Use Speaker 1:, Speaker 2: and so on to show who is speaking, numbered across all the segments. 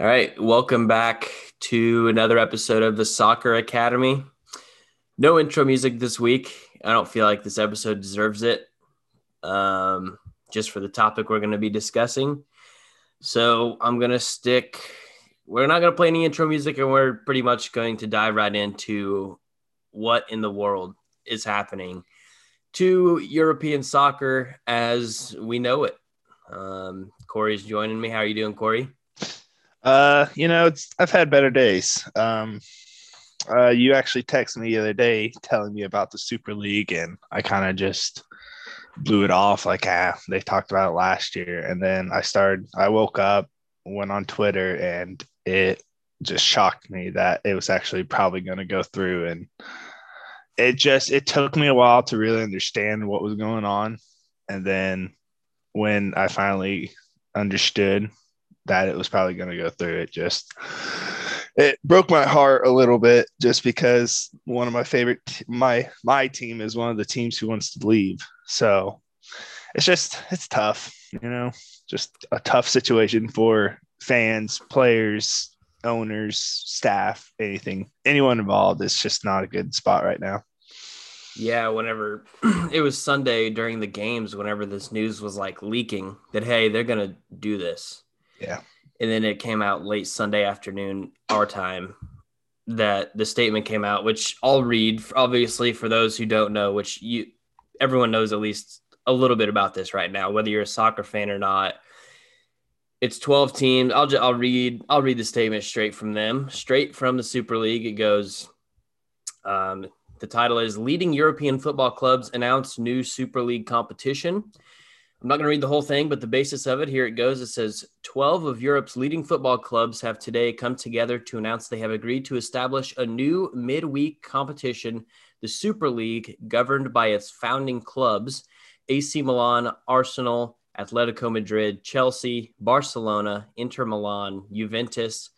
Speaker 1: All right, welcome back to another episode of the Soccer Academy. No intro music this week. I don't feel like this episode deserves it, um, just for the topic we're going to be discussing. So I'm going to stick. We're not going to play any intro music, and we're pretty much going to dive right into what in the world is happening to European soccer as we know it. Um, Corey's joining me. How are you doing, Corey?
Speaker 2: Uh, you know, it's I've had better days. Um, uh, you actually texted me the other day telling me about the Super League, and I kind of just blew it off like, ah, they talked about it last year. And then I started, I woke up, went on Twitter, and it just shocked me that it was actually probably going to go through. And it just, it took me a while to really understand what was going on. And then when I finally understood that it was probably going to go through. It just it broke my heart a little bit just because one of my favorite my my team is one of the teams who wants to leave. So it's just it's tough, you know, just a tough situation for fans, players, owners, staff, anything, anyone involved. It's just not a good spot right now.
Speaker 1: Yeah, whenever it was Sunday during the games, whenever this news was like leaking that hey, they're gonna do this,
Speaker 2: yeah.
Speaker 1: And then it came out late Sunday afternoon, our time, that the statement came out, which I'll read, obviously, for those who don't know, which you everyone knows at least a little bit about this right now, whether you're a soccer fan or not. It's 12 teams. I'll just, I'll read I'll read the statement straight from them, straight from the Super League. It goes um, the title is Leading European Football Clubs Announce New Super League Competition. I'm not going to read the whole thing, but the basis of it here it goes. It says 12 of Europe's leading football clubs have today come together to announce they have agreed to establish a new midweek competition, the Super League, governed by its founding clubs AC Milan, Arsenal, Atletico Madrid, Chelsea, Barcelona, Inter Milan, Juventus,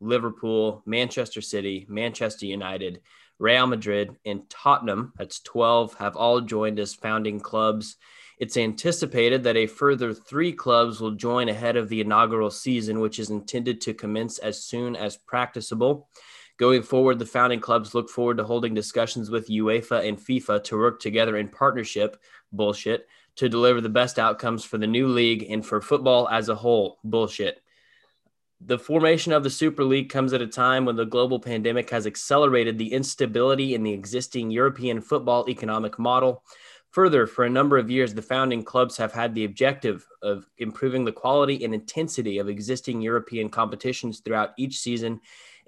Speaker 1: Liverpool, Manchester City, Manchester United, Real Madrid, and Tottenham. That's 12 have all joined as founding clubs. It's anticipated that a further three clubs will join ahead of the inaugural season, which is intended to commence as soon as practicable. Going forward, the founding clubs look forward to holding discussions with UEFA and FIFA to work together in partnership, bullshit, to deliver the best outcomes for the new league and for football as a whole, bullshit. The formation of the Super League comes at a time when the global pandemic has accelerated the instability in the existing European football economic model. Further, for a number of years, the founding clubs have had the objective of improving the quality and intensity of existing European competitions throughout each season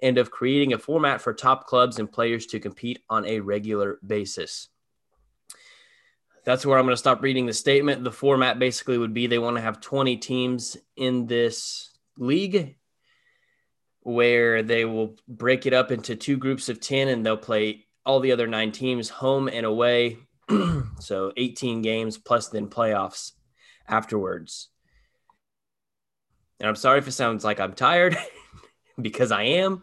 Speaker 1: and of creating a format for top clubs and players to compete on a regular basis. That's where I'm going to stop reading the statement. The format basically would be they want to have 20 teams in this league where they will break it up into two groups of 10 and they'll play all the other nine teams home and away so 18 games plus then playoffs afterwards. And I'm sorry if it sounds like I'm tired because I am.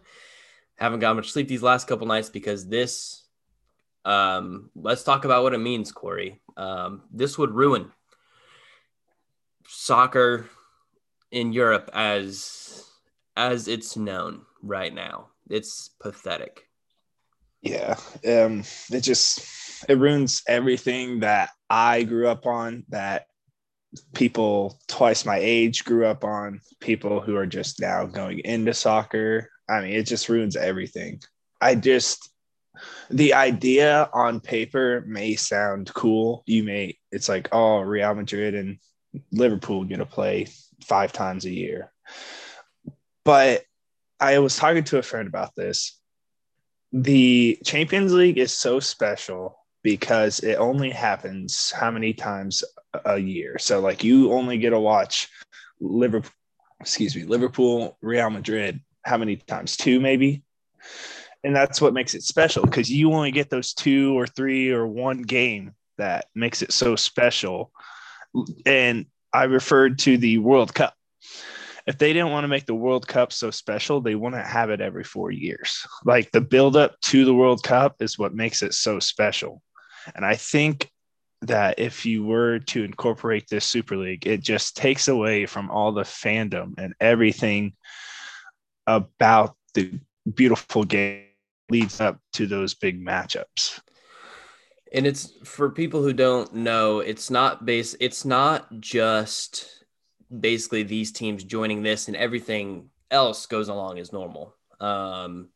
Speaker 1: Haven't got much sleep these last couple nights because this um let's talk about what it means, Corey. Um, this would ruin soccer in Europe as as it's known right now. It's pathetic.
Speaker 2: Yeah. Um it just it ruins everything that I grew up on, that people twice my age grew up on, people who are just now going into soccer. I mean, it just ruins everything. I just, the idea on paper may sound cool. You may, it's like, oh, Real Madrid and Liverpool to play five times a year. But I was talking to a friend about this. The Champions League is so special because it only happens how many times a year. So like you only get to watch Liverpool, excuse me, Liverpool, Real Madrid, how many times? Two maybe. And that's what makes it special because you only get those two or three or one game that makes it so special. And I referred to the World Cup. If they didn't want to make the World Cup so special, they wouldn't have it every four years. Like the build up to the World Cup is what makes it so special. And I think that if you were to incorporate this Super League, it just takes away from all the fandom and everything about the beautiful game leads up to those big matchups.
Speaker 1: And it's for people who don't know, it's not base it's not just basically these teams joining this and everything else goes along as normal. Um,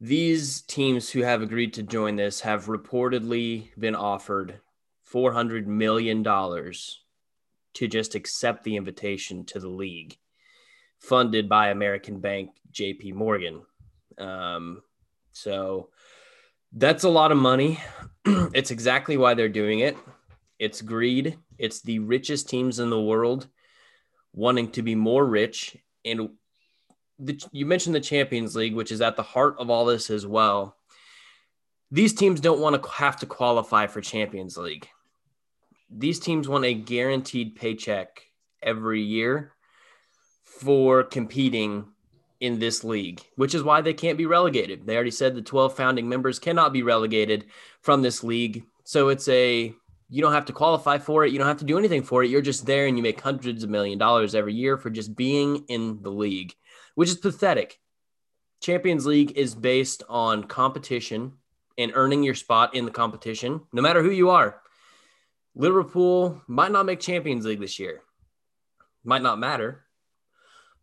Speaker 1: these teams who have agreed to join this have reportedly been offered $400 million to just accept the invitation to the league, funded by American Bank JP Morgan. Um, so that's a lot of money. it's exactly why they're doing it. It's greed. It's the richest teams in the world wanting to be more rich. And the, you mentioned the Champions League, which is at the heart of all this as well. These teams don't want to have to qualify for Champions League. These teams want a guaranteed paycheck every year for competing in this league, which is why they can't be relegated. They already said the 12 founding members cannot be relegated from this league. So it's a you don't have to qualify for it. You don't have to do anything for it. You're just there and you make hundreds of million dollars every year for just being in the league, which is pathetic. Champions League is based on competition and earning your spot in the competition, no matter who you are. Liverpool might not make Champions League this year. Might not matter.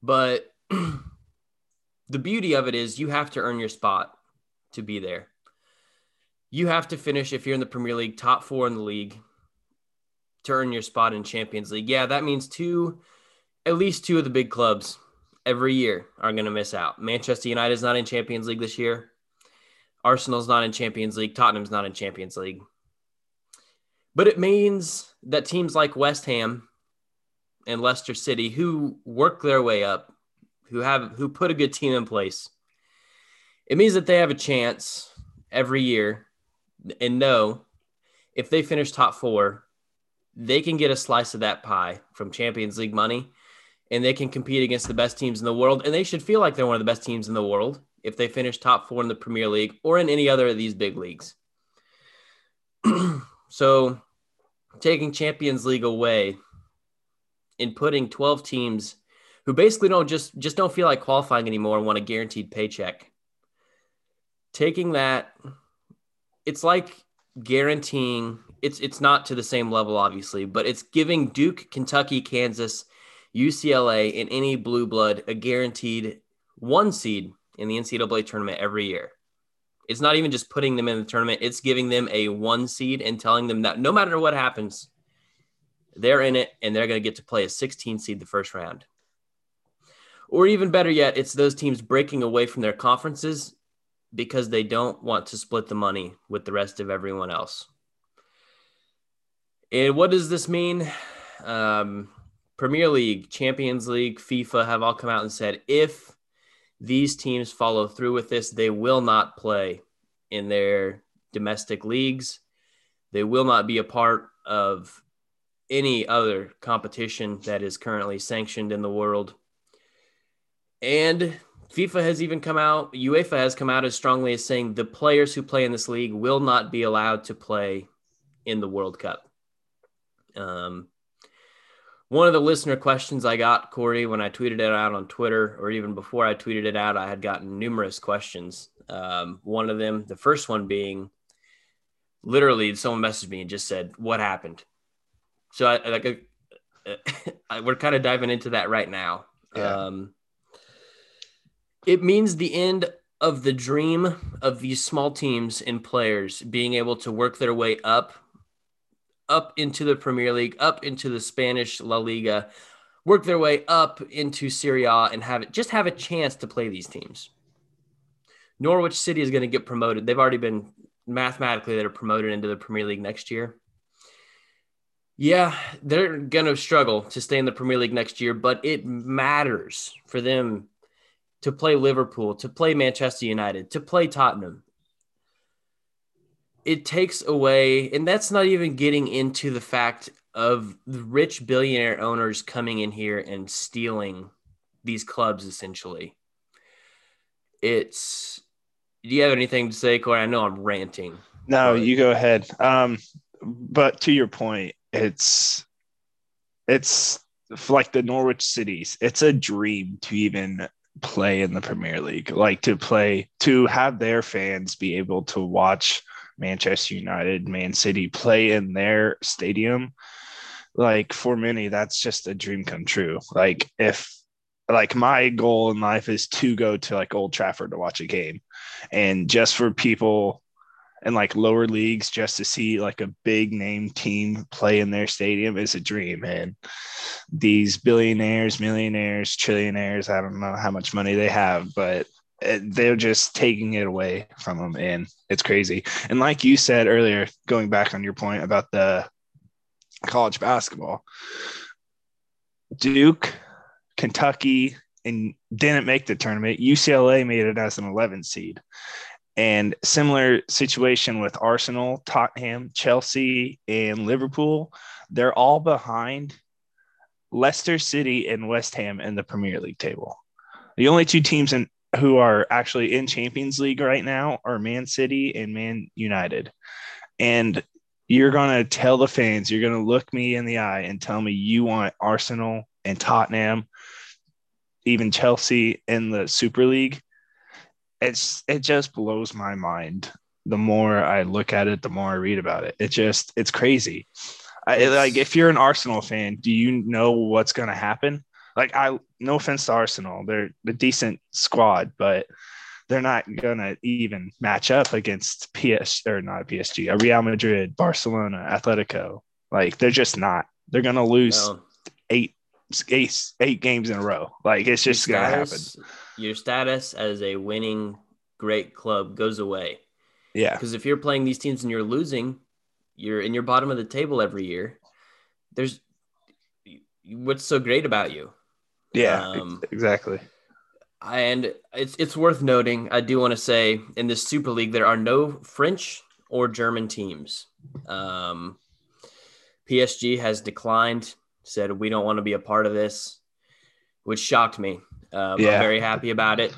Speaker 1: But the beauty of it is you have to earn your spot to be there. You have to finish if you're in the Premier League, top four in the league, to earn your spot in Champions League. Yeah, that means two, at least two of the big clubs every year are going to miss out. Manchester United is not in Champions League this year. Arsenal's not in Champions League. Tottenham's not in Champions League. But it means that teams like West Ham and Leicester City, who work their way up, who have who put a good team in place. It means that they have a chance every year and know if they finish top 4, they can get a slice of that pie from Champions League money and they can compete against the best teams in the world and they should feel like they're one of the best teams in the world if they finish top 4 in the Premier League or in any other of these big leagues. so taking Champions League away and putting 12 teams who basically don't just just don't feel like qualifying anymore and want a guaranteed paycheck. Taking that, it's like guaranteeing it's it's not to the same level, obviously, but it's giving Duke, Kentucky, Kansas, UCLA, and any blue blood a guaranteed one seed in the NCAA tournament every year. It's not even just putting them in the tournament, it's giving them a one seed and telling them that no matter what happens, they're in it and they're going to get to play a 16 seed the first round. Or even better yet, it's those teams breaking away from their conferences because they don't want to split the money with the rest of everyone else. And what does this mean? Um, Premier League, Champions League, FIFA have all come out and said if these teams follow through with this, they will not play in their domestic leagues. They will not be a part of any other competition that is currently sanctioned in the world. And FIFA has even come out, UEFA has come out as strongly as saying the players who play in this league will not be allowed to play in the World Cup. Um, one of the listener questions I got, Corey, when I tweeted it out on Twitter, or even before I tweeted it out, I had gotten numerous questions. Um, one of them, the first one being literally someone messaged me and just said, What happened? So I, like, I, we're kind of diving into that right now. Yeah. Um, it means the end of the dream of these small teams and players being able to work their way up up into the Premier League, up into the Spanish La Liga, work their way up into Serie A and have it just have a chance to play these teams. Norwich City is going to get promoted. They've already been mathematically that are promoted into the Premier League next year. Yeah, they're going to struggle to stay in the Premier League next year, but it matters for them to play Liverpool, to play Manchester United, to play Tottenham. It takes away, and that's not even getting into the fact of the rich billionaire owners coming in here and stealing these clubs essentially. It's do you have anything to say, Corey? I know I'm ranting.
Speaker 2: No, but... you go ahead. Um, but to your point, it's it's like the Norwich cities. It's a dream to even play in the Premier League, like to play to have their fans be able to watch Manchester United, Man City play in their stadium. Like for many, that's just a dream come true. Like if like my goal in life is to go to like Old Trafford to watch a game. And just for people and like lower leagues just to see like a big name team play in their stadium is a dream and these billionaires millionaires trillionaires i don't know how much money they have but eh, they're just taking it away from them and it's crazy. And like you said earlier going back on your point about the college basketball duke kentucky and didn't make the tournament. Ucla made it as an 11 seed and similar situation with Arsenal, Tottenham, Chelsea, and Liverpool. They're all behind Leicester City and West Ham in the Premier League table. The only two teams in, who are actually in Champions League right now are Man City and Man United. And you're going to tell the fans, you're going to look me in the eye and tell me you want Arsenal and Tottenham, even Chelsea in the Super League it's it just blows my mind. The more I look at it, the more I read about it. It just it's crazy. I, like if you're an Arsenal fan, do you know what's going to happen? Like I, no offense to Arsenal, they're a decent squad, but they're not going to even match up against PS or not PSG, a uh, Real Madrid, Barcelona, Atletico. Like they're just not. They're going to lose no. eight, eight, eight games in a row. Like it's just going to happen
Speaker 1: your status as a winning great club goes away.
Speaker 2: Yeah.
Speaker 1: Because if you're playing these teams and you're losing, you're in your bottom of the table every year. There's what's so great about you.
Speaker 2: Yeah, um, exactly.
Speaker 1: And it's it's worth noting. I do want to say in this Super League there are no French or German teams. Um, PSG has declined, said we don't want to be a part of this, which shocked me. Um, yeah. I'm very happy about it,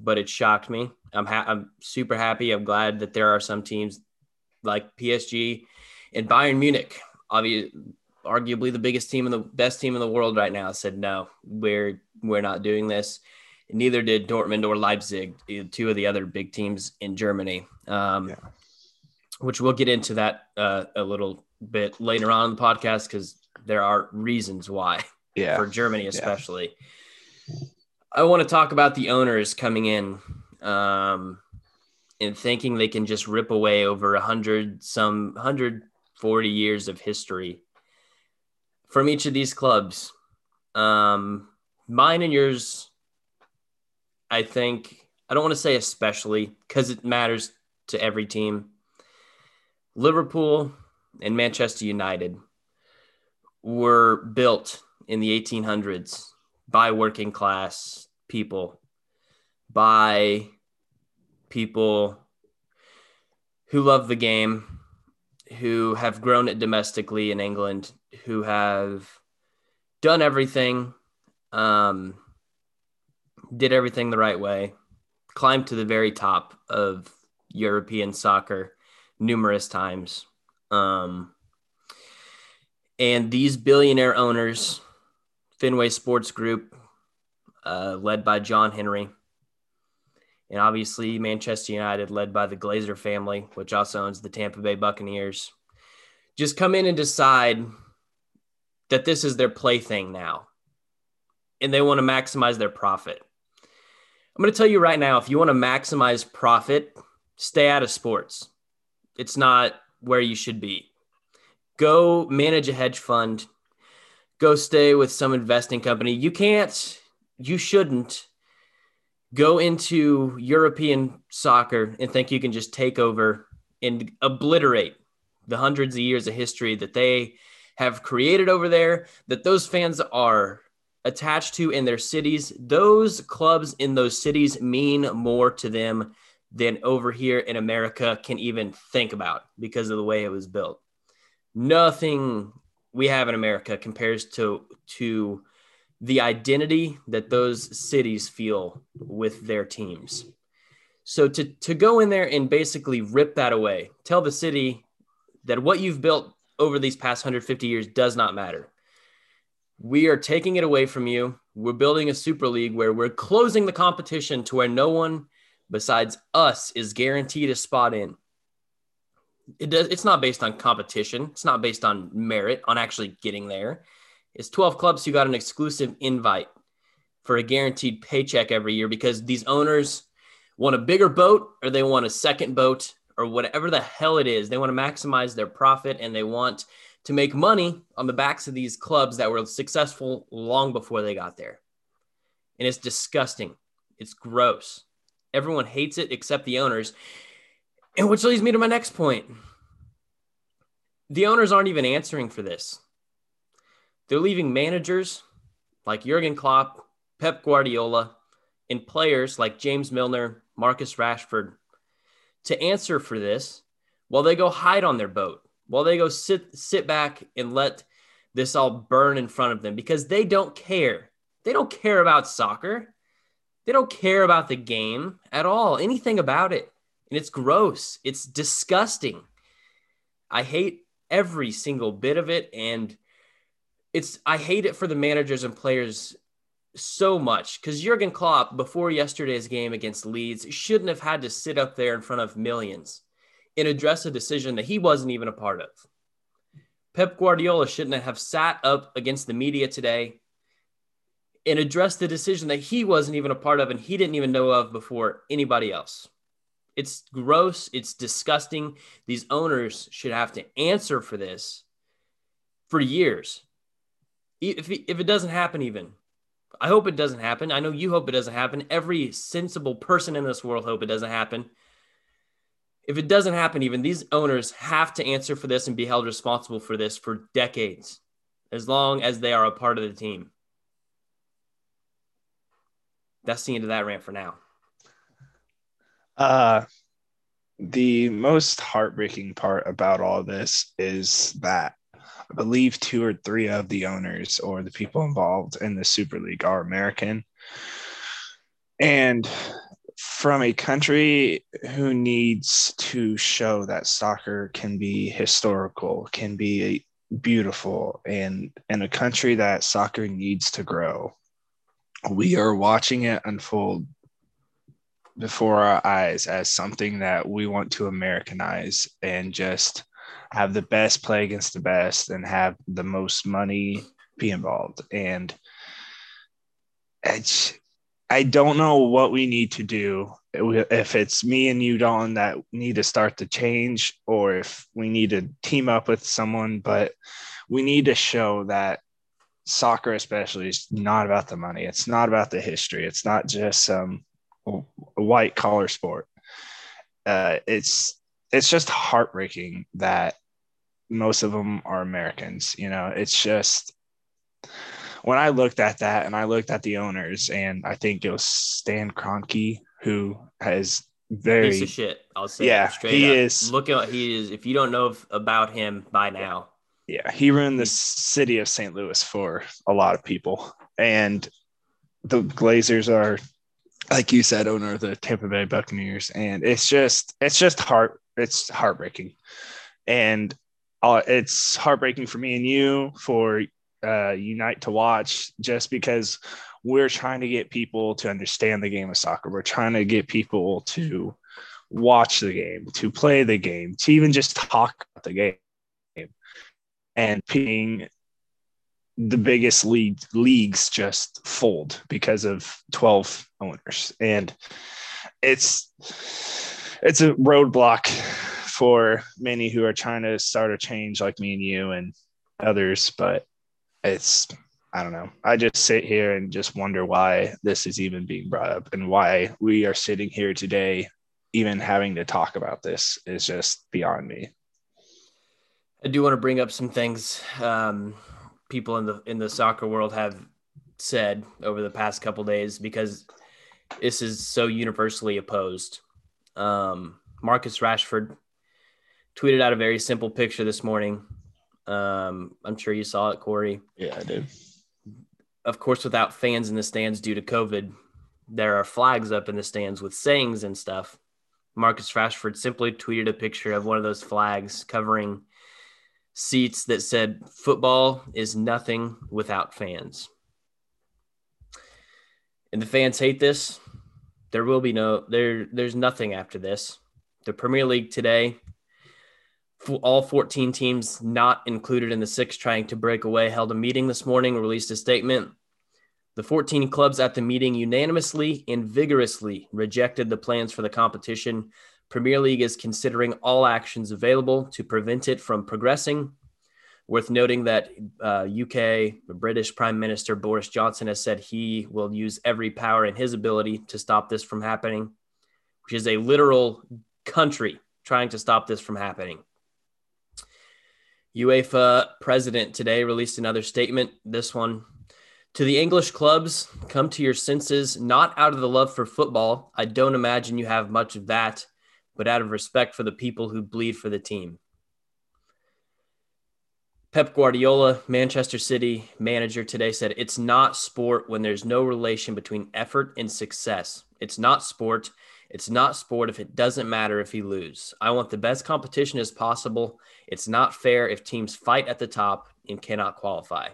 Speaker 1: but it shocked me. I'm ha- I'm super happy. I'm glad that there are some teams like PSG and Bayern Munich, obviously, arguably the biggest team and the best team in the world right now, said no, we're we're not doing this. neither did Dortmund or Leipzig, two of the other big teams in Germany. Um, yeah. Which we'll get into that uh, a little bit later on in the podcast because there are reasons why.
Speaker 2: Yeah.
Speaker 1: For Germany especially. Yeah. I want to talk about the owners coming in um, and thinking they can just rip away over a hundred, some hundred forty years of history from each of these clubs. Um, mine and yours, I think, I don't want to say especially because it matters to every team. Liverpool and Manchester United were built in the 1800s by working class people, by people who love the game, who have grown it domestically in England, who have done everything, um, did everything the right way, climbed to the very top of European soccer numerous times. Um, and these billionaire owners Fenway Sports Group, uh, led by John Henry. And obviously, Manchester United, led by the Glazer family, which also owns the Tampa Bay Buccaneers, just come in and decide that this is their plaything now. And they want to maximize their profit. I'm going to tell you right now if you want to maximize profit, stay out of sports. It's not where you should be. Go manage a hedge fund go stay with some investing company. You can't, you shouldn't go into European soccer and think you can just take over and obliterate the hundreds of years of history that they have created over there, that those fans are attached to in their cities. Those clubs in those cities mean more to them than over here in America can even think about because of the way it was built. Nothing we have in America compares to to the identity that those cities feel with their teams. So to to go in there and basically rip that away, tell the city that what you've built over these past 150 years does not matter. We are taking it away from you. We're building a super league where we're closing the competition to where no one besides us is guaranteed a spot in. It does, it's not based on competition. It's not based on merit, on actually getting there. It's 12 clubs who got an exclusive invite for a guaranteed paycheck every year because these owners want a bigger boat or they want a second boat or whatever the hell it is. They want to maximize their profit and they want to make money on the backs of these clubs that were successful long before they got there. And it's disgusting. It's gross. Everyone hates it except the owners. And which leads me to my next point. The owners aren't even answering for this. They're leaving managers like Jurgen Klopp, Pep Guardiola, and players like James Milner, Marcus Rashford to answer for this while they go hide on their boat while they go sit sit back and let this all burn in front of them because they don't care. They don't care about soccer. They don't care about the game at all, anything about it. And it's gross. It's disgusting. I hate every single bit of it and it's I hate it for the managers and players so much because Jurgen Klopp before yesterday's game against Leeds shouldn't have had to sit up there in front of millions and address a decision that he wasn't even a part of. Pep Guardiola shouldn't have sat up against the media today and addressed the decision that he wasn't even a part of and he didn't even know of before anybody else. It's gross. It's disgusting. These owners should have to answer for this for years. If, if it doesn't happen, even, I hope it doesn't happen. I know you hope it doesn't happen. Every sensible person in this world hope it doesn't happen if it doesn't happen, even these owners have to answer for this and be held responsible for this for decades, as long as they are a part of the team. That's the end of that rant for now.
Speaker 2: Uh, the most heartbreaking part about all this is that I believe two or three of the owners or the people involved in the Super League are American. And from a country who needs to show that soccer can be historical, can be beautiful, and in a country that soccer needs to grow, we are watching it unfold before our eyes as something that we want to Americanize and just have the best play against the best and have the most money be involved. And it's I don't know what we need to do if it's me and you, Don, that need to start the change, or if we need to team up with someone. But we need to show that soccer, especially, is not about the money. It's not about the history. It's not just some white collar sport. Uh, it's it's just heartbreaking that most of them are Americans. You know, it's just when I looked at that and I looked at the owners, and I think it was Stan Kroenke who has very
Speaker 1: piece of shit. I'll say
Speaker 2: yeah, he
Speaker 1: up.
Speaker 2: is.
Speaker 1: Look at he is. If you don't know about him by now,
Speaker 2: yeah, he ruined the city of St. Louis for a lot of people, and the Glazers are, like you said, owner of the Tampa Bay Buccaneers, and it's just it's just heart it's heartbreaking, and uh, it's heartbreaking for me and you for uh, Unite to Watch just because we're trying to get people to understand the game of soccer. We're trying to get people to watch the game, to play the game, to even just talk about the game. And being the biggest league leagues just fold because of 12 owners. And it's it's a roadblock for many who are trying to start a change like me and you and others, but it's I don't know. I just sit here and just wonder why this is even being brought up and why we are sitting here today, even having to talk about this is just beyond me.
Speaker 1: I do want to bring up some things um, people in the in the soccer world have said over the past couple days because this is so universally opposed. Um, Marcus Rashford tweeted out a very simple picture this morning um, I'm sure you saw it, Corey.
Speaker 2: Yeah, I did.
Speaker 1: Of course, without fans in the stands due to COVID, there are flags up in the stands with sayings and stuff. Marcus Rashford simply tweeted a picture of one of those flags covering seats that said, Football is nothing without fans. And the fans hate this. There will be no there. There's nothing after this. The Premier League today, all 14 teams not included in the six trying to break away, held a meeting this morning, released a statement. The 14 clubs at the meeting unanimously and vigorously rejected the plans for the competition. Premier League is considering all actions available to prevent it from progressing. Worth noting that uh, UK British Prime Minister Boris Johnson has said he will use every power in his ability to stop this from happening, which is a literal country trying to stop this from happening. UEFA president today released another statement. This one to the English clubs, come to your senses, not out of the love for football. I don't imagine you have much of that, but out of respect for the people who bleed for the team. Pep Guardiola, Manchester City manager today said, It's not sport when there's no relation between effort and success. It's not sport. It's not sport if it doesn't matter if you lose. I want the best competition as possible. It's not fair if teams fight at the top and cannot qualify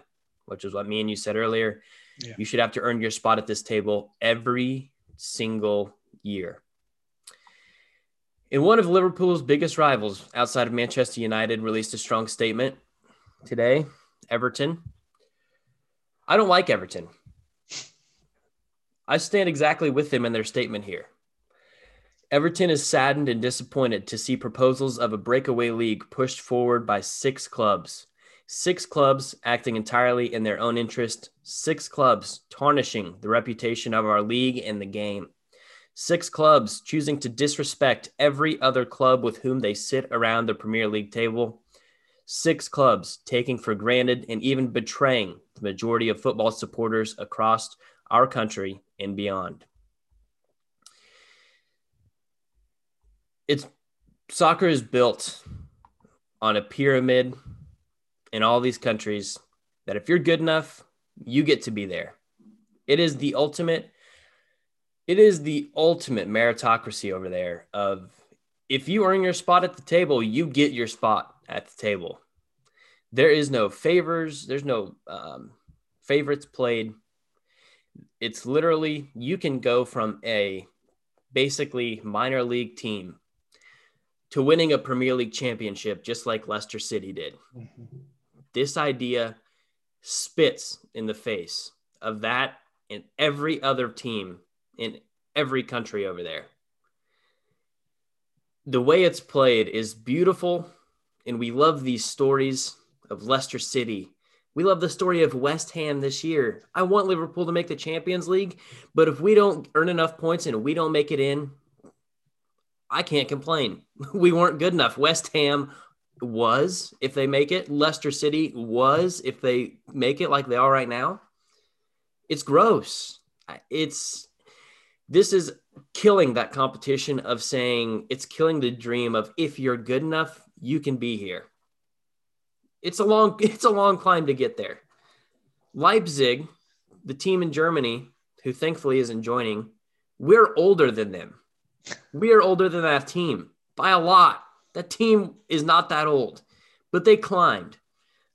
Speaker 1: which is what me and you said earlier. Yeah. You should have to earn your spot at this table every single year. And one of Liverpool's biggest rivals outside of Manchester United released a strong statement today Everton. I don't like Everton. I stand exactly with them in their statement here. Everton is saddened and disappointed to see proposals of a breakaway league pushed forward by six clubs Six clubs acting entirely in their own interest. Six clubs tarnishing the reputation of our league and the game. Six clubs choosing to disrespect every other club with whom they sit around the Premier League table. Six clubs taking for granted and even betraying the majority of football supporters across our country and beyond. It's soccer is built on a pyramid in all these countries that if you're good enough, you get to be there. It is the ultimate it is the ultimate meritocracy over there of if you earn your spot at the table, you get your spot at the table. There is no favors, there's no um, favorites played. It's literally you can go from a basically minor league team to winning a Premier League championship, just like Leicester City did. Mm-hmm. This idea spits in the face of that and every other team in every country over there. The way it's played is beautiful, and we love these stories of Leicester City. We love the story of West Ham this year. I want Liverpool to make the Champions League, but if we don't earn enough points and we don't make it in, I can't complain. We weren't good enough. West Ham was if they make it. Leicester City was if they make it like they are right now. It's gross. It's this is killing that competition of saying it's killing the dream of if you're good enough, you can be here. It's a long it's a long climb to get there. Leipzig, the team in Germany who thankfully isn't joining, we're older than them. We are older than that team by a lot. That team is not that old, but they climbed.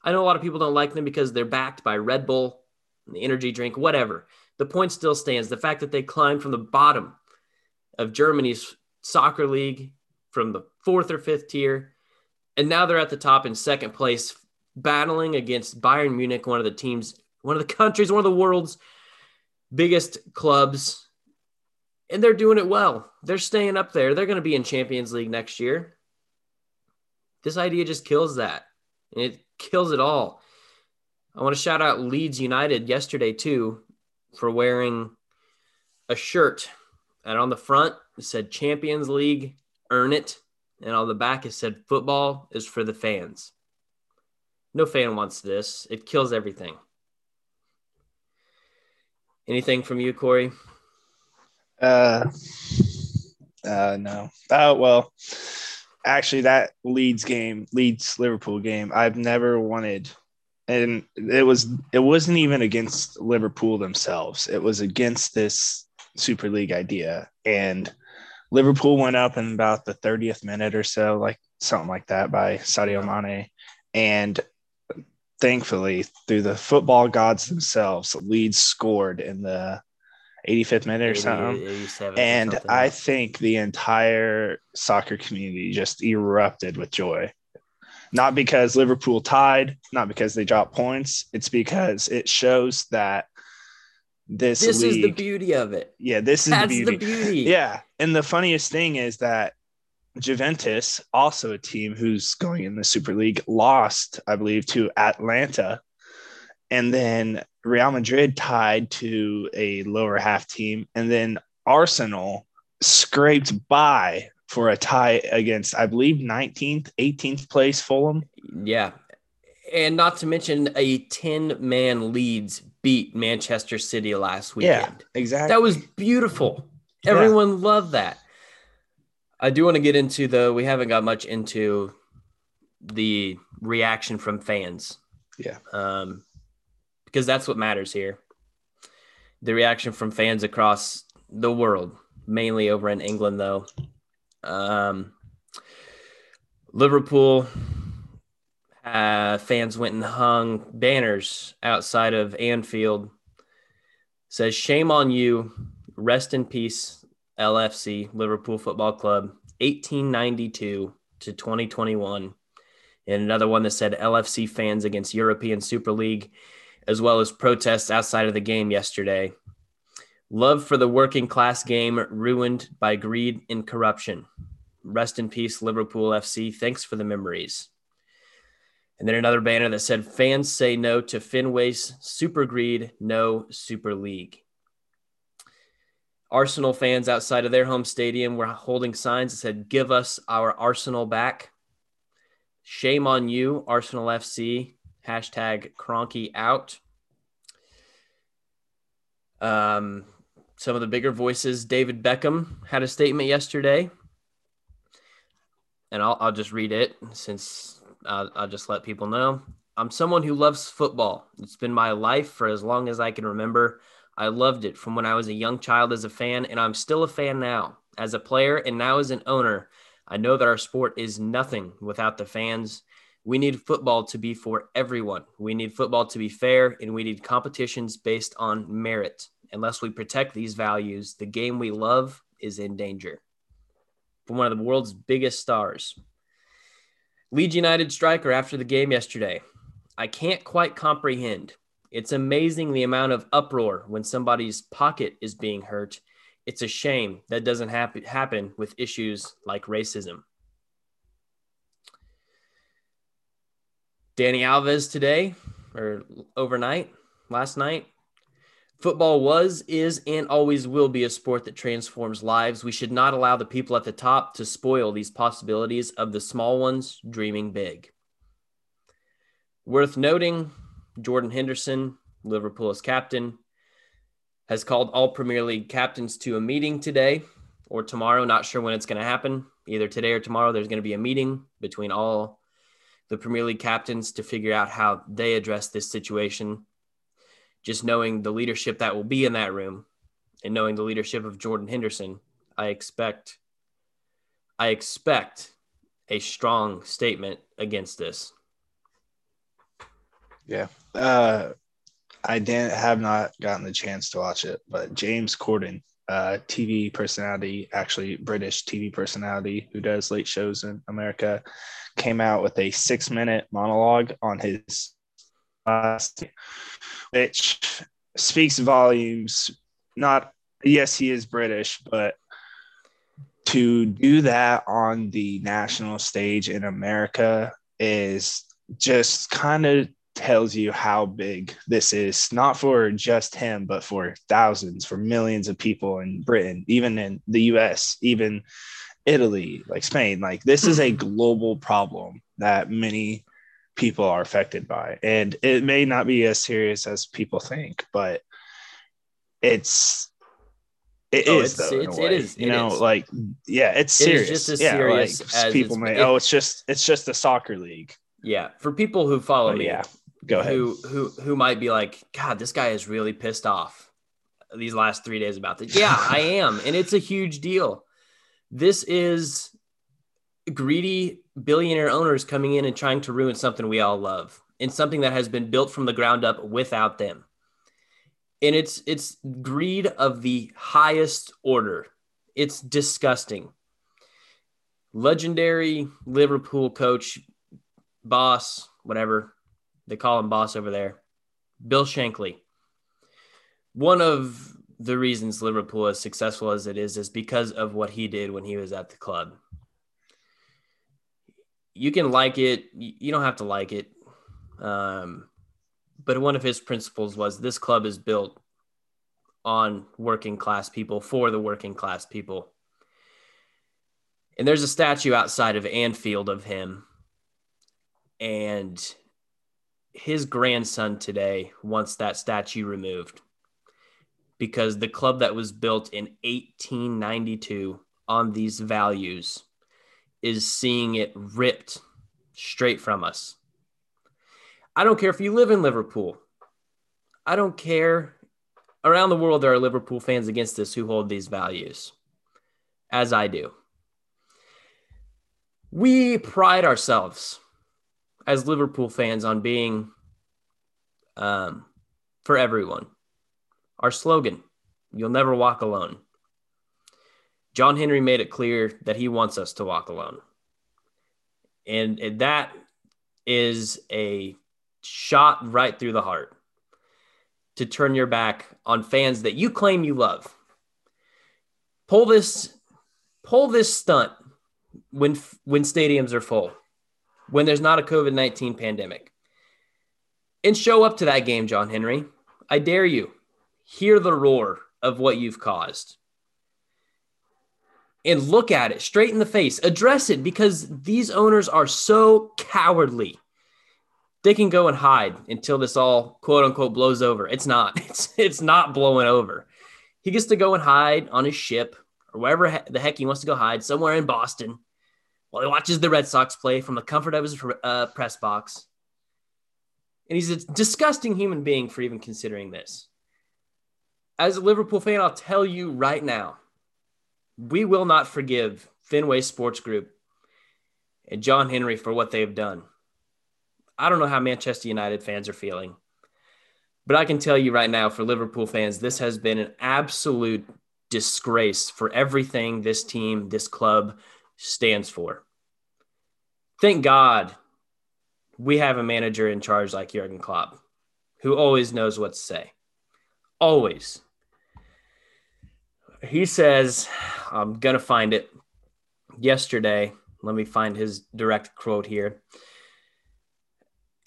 Speaker 1: I know a lot of people don't like them because they're backed by Red Bull, the energy drink, whatever. The point still stands. The fact that they climbed from the bottom of Germany's soccer league from the fourth or fifth tier, and now they're at the top in second place, battling against Bayern Munich, one of the teams, one of the countries, one of the world's biggest clubs. And they're doing it well. They're staying up there. They're going to be in Champions League next year. This idea just kills that. And it kills it all. I want to shout out Leeds United yesterday too for wearing a shirt. And on the front it said Champions League, earn it. And on the back it said football is for the fans. No fan wants this. It kills everything. Anything from you, Corey?
Speaker 2: Uh, uh no. Oh well actually that Leeds game, Leeds Liverpool game, I've never wanted and it was it wasn't even against Liverpool themselves. It was against this Super League idea. And Liverpool went up in about the 30th minute or so, like something like that by Sadio Mane. And thankfully, through the football gods themselves, Leeds scored in the 85th minute or
Speaker 1: 80,
Speaker 2: something.
Speaker 1: 87 or
Speaker 2: And
Speaker 1: something,
Speaker 2: I think the entire soccer community just erupted with joy. Not because Liverpool tied, not because they dropped points. It's because it shows that this,
Speaker 1: this is the beauty of it.
Speaker 2: yeah, this is
Speaker 1: That's
Speaker 2: the
Speaker 1: the
Speaker 2: beauty.
Speaker 1: beauty.
Speaker 2: Yeah. And the funniest thing is that Juventus, also a team who's going in the Super League, lost, I believe, to Atalanta. And then Real Madrid tied to a lower half team. And then Arsenal scraped by for a tie against, I believe, 19th, 18th place Fulham.
Speaker 1: Yeah. And not to mention a 10 man Leeds beat Manchester City last weekend. Yeah.
Speaker 2: Exactly.
Speaker 1: That was beautiful.
Speaker 2: Yeah.
Speaker 1: Everyone loved that. I do want to get into the we haven't got much into the reaction from fans.
Speaker 2: Yeah.
Speaker 1: Um because that's what matters here. The reaction from fans across the world, mainly over in England though. Um Liverpool uh, fans went and hung banners outside of Anfield. Says, "Shame on you. Rest in peace, LFC Liverpool Football Club, 1892 to 2021." And another one that said, "LFC fans against European Super League," as well as protests outside of the game yesterday. Love for the working class game ruined by greed and corruption. Rest in peace, Liverpool FC. Thanks for the memories. And then another banner that said, Fans say no to Fenway's Super Greed, no Super League. Arsenal fans outside of their home stadium were holding signs that said, Give us our Arsenal back. Shame on you, Arsenal FC. Hashtag Kroenke out. Um, some of the bigger voices, David Beckham had a statement yesterday. And I'll, I'll just read it since I'll, I'll just let people know. I'm someone who loves football. It's been my life for as long as I can remember. I loved it from when I was a young child as a fan, and I'm still a fan now. As a player and now as an owner, I know that our sport is nothing without the fans. We need football to be for everyone. We need football to be fair, and we need competitions based on merit. Unless we protect these values, the game we love is in danger. From one of the world's biggest stars. Leeds United striker after the game yesterday. I can't quite comprehend. It's amazing the amount of uproar when somebody's pocket is being hurt. It's a shame that doesn't happen happen with issues like racism. Dani Alves today or overnight, last night. Football was, is, and always will be a sport that transforms lives. We should not allow the people at the top to spoil these possibilities of the small ones dreaming big. Worth noting, Jordan Henderson, Liverpool's captain, has called all Premier League captains to a meeting today or tomorrow. Not sure when it's going to happen. Either today or tomorrow, there's going to be a meeting between all the Premier League captains to figure out how they address this situation. Just knowing the leadership that will be in that room and knowing the leadership of Jordan Henderson, I expect I expect a strong statement against this.
Speaker 2: Yeah. Uh, I didn't have not gotten the chance to watch it, but James Corden, uh, TV personality, actually British TV personality who does late shows in America, came out with a six minute monologue on his last, which speaks volumes. Not, yes, he is British, but to do that on the national stage in America is just kind of tells you how big this is, not for just him, but for thousands, for millions of people in Britain, even in the US, even Italy, like Spain. Like, this is a hmm. global problem that many people are affected by. And it may not be as serious as people think, but it's. It
Speaker 1: Oh,
Speaker 2: is,
Speaker 1: it's-
Speaker 2: though,
Speaker 1: it's- it is,
Speaker 2: you
Speaker 1: it
Speaker 2: know,
Speaker 1: is.
Speaker 2: like, yeah, it's
Speaker 1: It
Speaker 2: serious.
Speaker 1: just as
Speaker 2: yeah,
Speaker 1: serious
Speaker 2: like
Speaker 1: as
Speaker 2: people may, oh, it's just, it's just a soccer league.
Speaker 1: Yeah, for people who follow
Speaker 2: But
Speaker 1: me,
Speaker 2: yeah, go ahead.
Speaker 1: who who who might be like, God, this guy is really pissed off these last three days about this. Yeah, I am, and it's a huge deal. This is greedy billionaire owners coming in and trying to ruin something we all love, and something that has been built from the ground up without them. And it's it's greed of the highest order. It's disgusting. Legendary Liverpool coach, boss, whatever they call him boss over there, Bill Shankly. One of the reasons Liverpool is successful as it is is because of what he did when he was at the club. You can like it, you don't have to like it. Um, but one of his principles was this club is built on working class people for the working class people. And there's a statue outside of Anfield of him. And his grandson today wants that statue removed because the club that was built in 1892 on these values is seeing it ripped straight from us. I don't care if you live in Liverpool. I don't care. Around the world, there are Liverpool fans against us who hold these values, as I do. We pride ourselves as Liverpool fans on being um, for everyone. Our slogan, You'll never walk alone. John Henry made it clear that he wants us to walk alone. And that is a shot right through the heart to turn your back on fans that you claim you love. Pull this pull this stunt when when stadiums are full, when there's not a COVID-19 pandemic. And show up to that game, John Henry. I dare you. Hear the roar of what you've caused. And look at it straight in the face. Address it because these owners are so cowardly. They can go and hide until this all quote unquote blows over. It's not. It's it's not blowing over. He gets to go and hide on his ship or wherever the heck he wants to go hide somewhere in Boston while he watches the Red Sox play from the comfort of his uh, press box. And he's a disgusting human being for even considering this as a Liverpool fan, I'll tell you right now, we will not forgive Fenway Sports Group and John Henry for what they've done. I don't know how Manchester United fans are feeling, but I can tell you right now, for Liverpool fans, this has been an absolute disgrace for everything this team, this club stands for. Thank God we have a manager in charge like Jurgen Klopp, who always knows what to say. Always he says, I'm going to find it yesterday. Let me find his direct quote here.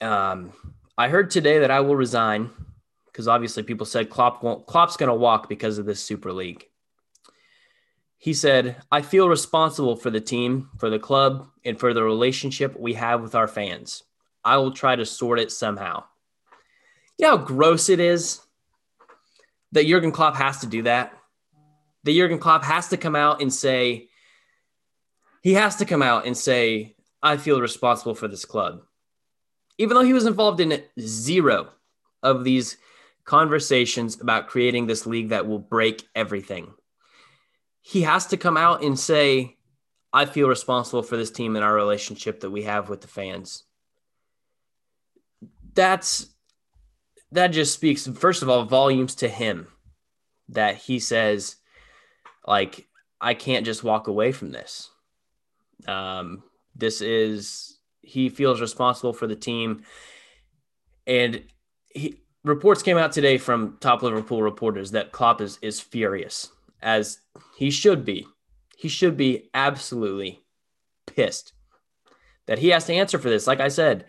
Speaker 1: Um, I heard today that I will resign because obviously people said Klopp won't, Klopp's going to walk because of this Super League. He said, I feel responsible for the team, for the club, and for the relationship we have with our fans. I will try to sort it somehow. You know how gross it is that Jurgen Klopp has to do that? That Jurgen Klopp has to come out and say, he has to come out and say, I feel responsible for this club. Even though he was involved in zero of these conversations about creating this league that will break everything, he has to come out and say, I feel responsible for this team and our relationship that we have with the fans. That's that just speaks, first of all, volumes to him that he says, like I can't just walk away from this. Um, this is he feels responsible for the team, and he reports came out today from top Liverpool reporters that Klopp is is furious as he should be. He should be absolutely pissed that he has to answer for this. Like I said,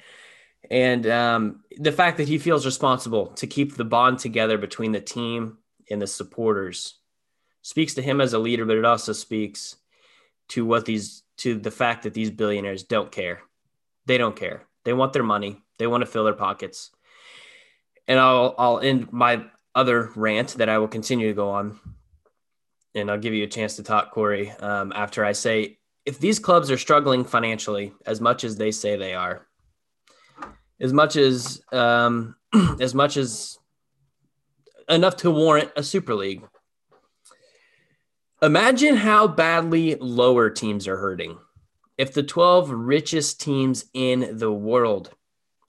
Speaker 1: and um, the fact that he feels responsible to keep the bond together between the team and the supporters speaks to him as a leader, but it also speaks to what these to the fact that these billionaires don't care. They don't care. They want their money. They want to fill their pockets. And I'll I'll end my other rant that I will continue to go on, and I'll give you a chance to talk, Corey. Um, after I say, if these clubs are struggling financially as much as they say they are, as much as um, as much as enough to warrant a super league Imagine how badly lower teams are hurting. If the 12 richest teams in the world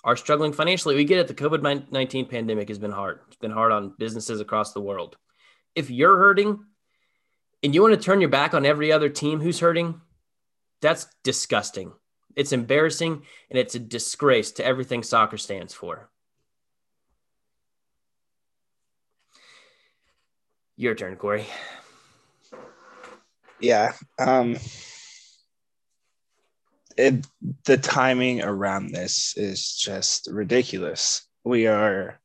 Speaker 1: are struggling financially. We get it. The COVID 19 pandemic has been hard. It's been hard on businesses across the world. If you're hurting and you want to turn your back on every other team who's hurting, that's disgusting. It's embarrassing and it's a disgrace to everything soccer stands for. Your turn, Corey.
Speaker 2: Yeah. Um, it, the timing around this is just ridiculous. We are,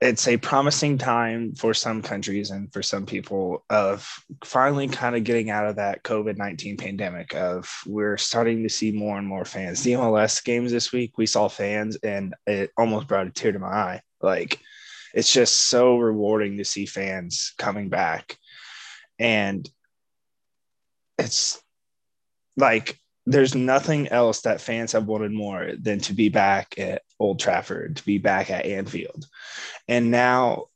Speaker 2: it's a promising time for some countries and for some people of finally kind of getting out of that COVID 19 pandemic. Of we're starting to see more and more fans. The MLS games this week, we saw fans and it almost brought a tear to my eye. Like, it's just so rewarding to see fans coming back. And it's like there's nothing else that fans have wanted more than to be back at Old Trafford, to be back at Anfield. And now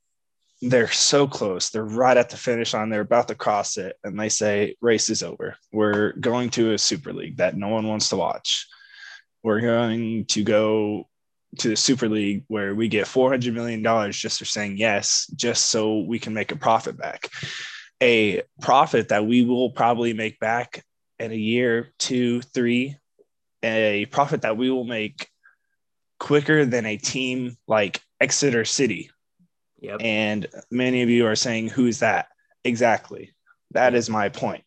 Speaker 2: they're so close. They're right at the finish line. They're about to cross it. And they say, race is over. We're going to a Super League that no one wants to watch. We're going to go to the Super League where we get $400 million just for saying yes, just so we can make a profit back. A profit that we will probably make back in a year, two, three, a profit that we will make quicker than a team like Exeter City. Yep. And many of you are saying, who's that? Exactly. That is my point.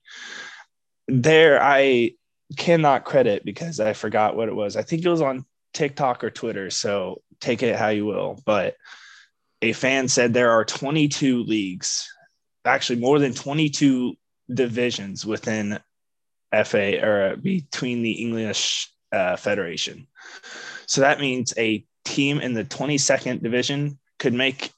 Speaker 2: There, I cannot credit because I forgot what it was. I think it was on TikTok or Twitter. So take it how you will. But a fan said there are 22 leagues, actually more than 22 divisions within FA or between the English uh, Federation. So that means a team in the 22nd division could make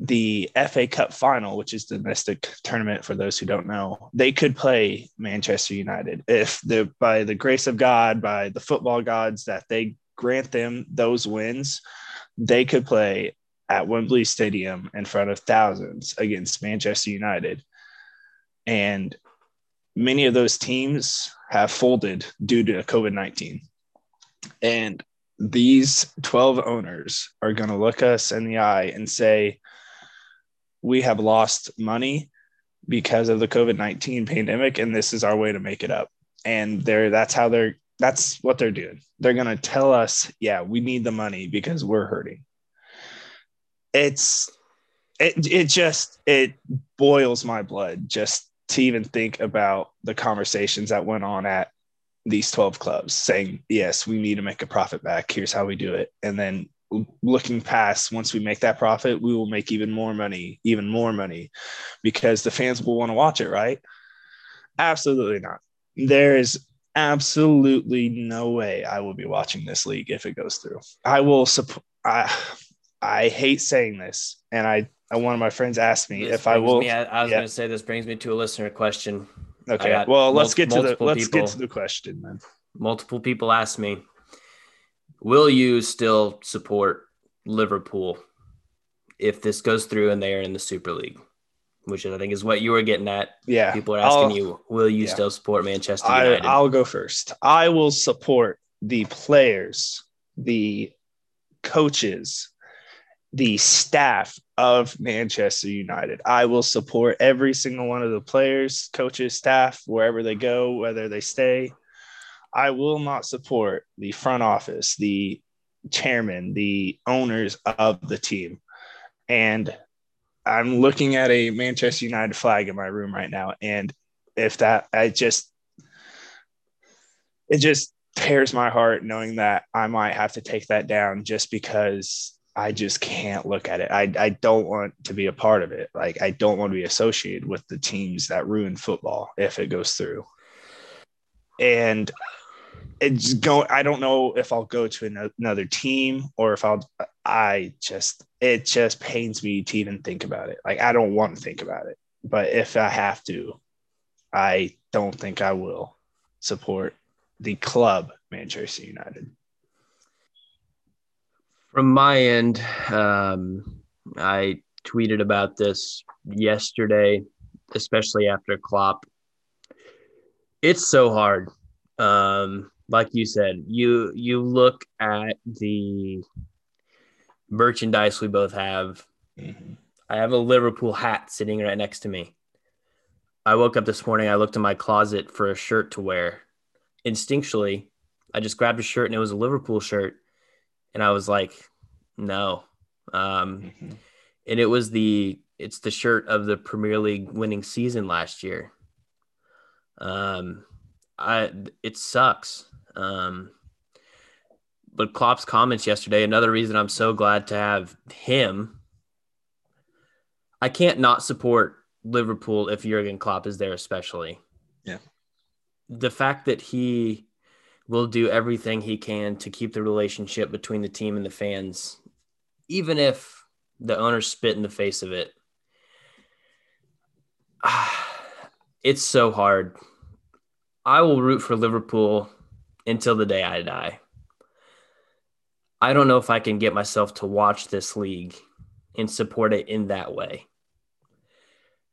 Speaker 2: the FA Cup final, which is the domestic tournament for those who don't know. They could play Manchester United if the by the grace of God, by the football gods that they grant them those wins, they could play at Wembley Stadium in front of thousands against Manchester United. And many of those teams have folded due to COVID 19. And these 12 owners are going to look us in the eye and say, We have lost money because of the COVID 19 pandemic, and this is our way to make it up. And they're that's how they're that's what they're doing. They're going to tell us, yeah, we need the money because we're hurting. It's it it just it boils my blood just to even think about the conversations that went on at these 12 clubs saying, yes, we need to make a profit back. Here's how we do it. And then looking past, once we make that profit, we will make even more money, even more money because the fans will want to watch it, right? Absolutely not. There is absolutely no way I will be watching this league if it goes through. I will support. I, hate saying this, and I, I one of my friends asked me this if I will.
Speaker 1: Me, I, I was yeah. going to say this brings me to a listener question.
Speaker 2: Okay, well, let's get to the let's people, get to the question then.
Speaker 1: Multiple people asked me, "Will you still support Liverpool if this goes through and they are in the Super League?" Which I think is what you were getting at.
Speaker 2: Yeah,
Speaker 1: people are asking I'll, you, "Will you yeah. still support Manchester United?"
Speaker 2: I, I'll go first. I will support the players, the coaches, the staff of Manchester United. I will support every single one of the players, coaches, staff, wherever they go, whether they stay. I will not support the front office, the chairman, the owners of the team. And I'm looking at a Manchester United flag in my room right now. And if that, I just, it just tears my heart knowing that I might have to take that down just because I just can't look at it. I, I don't want to be a part of it. Like I don't want to be associated with the teams that ruin football if it goes through. And it's going. I don't know if I'll go to another team or if I'll. I just it just pains me to even think about it. Like I don't want to think about it, but if I have to, I don't think I will support the club Manchester United.
Speaker 1: From my end, um, I tweeted about this yesterday, especially after Klopp. It's so hard. Um, like you said, you you look at the merchandise we both have. Mm-hmm. I have a Liverpool hat sitting right next to me. I woke up this morning, I looked in my closet for a shirt to wear. Instinctually, I just grabbed a shirt and it was a Liverpool shirt. And I was like, no. Um, mm-hmm. And it was the it's the shirt of the Premier League winning season last year. Um, I it sucks. Um, but Klopp's comments yesterday, another reason I'm so glad to have him. I can't not support Liverpool if Jurgen Klopp is there, especially.
Speaker 2: Yeah.
Speaker 1: The fact that he will do everything he can to keep the relationship between the team and the fans, even if the owners spit in the face of it. It's so hard. I will root for Liverpool until the day I die. I don't know if I can get myself to watch this league and support it in that way.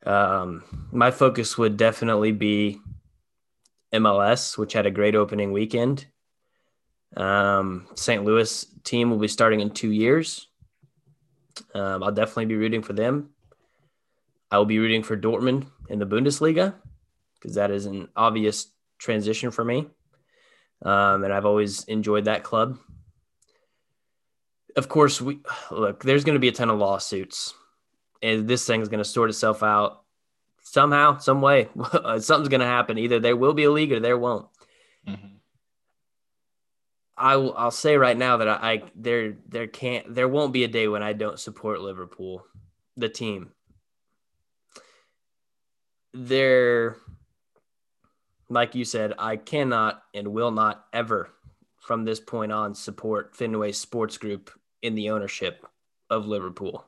Speaker 1: Um, my focus would definitely be MLS, which had a great opening weekend. Um, St. Louis team will be starting in two years. Um, I'll definitely be rooting for them. I will be rooting for Dortmund in the Bundesliga because that is an obvious transition for me. Um, and I've always enjoyed that club. Of course, we look, there's going to be a ton of lawsuits and this thing is going to sort itself out somehow, some way. Something's going to happen. Either there will be a league or there won't. Mm-hmm. I will, I'll say right now that I, I there there can't there won't be a day when I don't support Liverpool, the team. There, like you said, I cannot and will not ever, from this point on, support Fenway Sports Group in the ownership of Liverpool.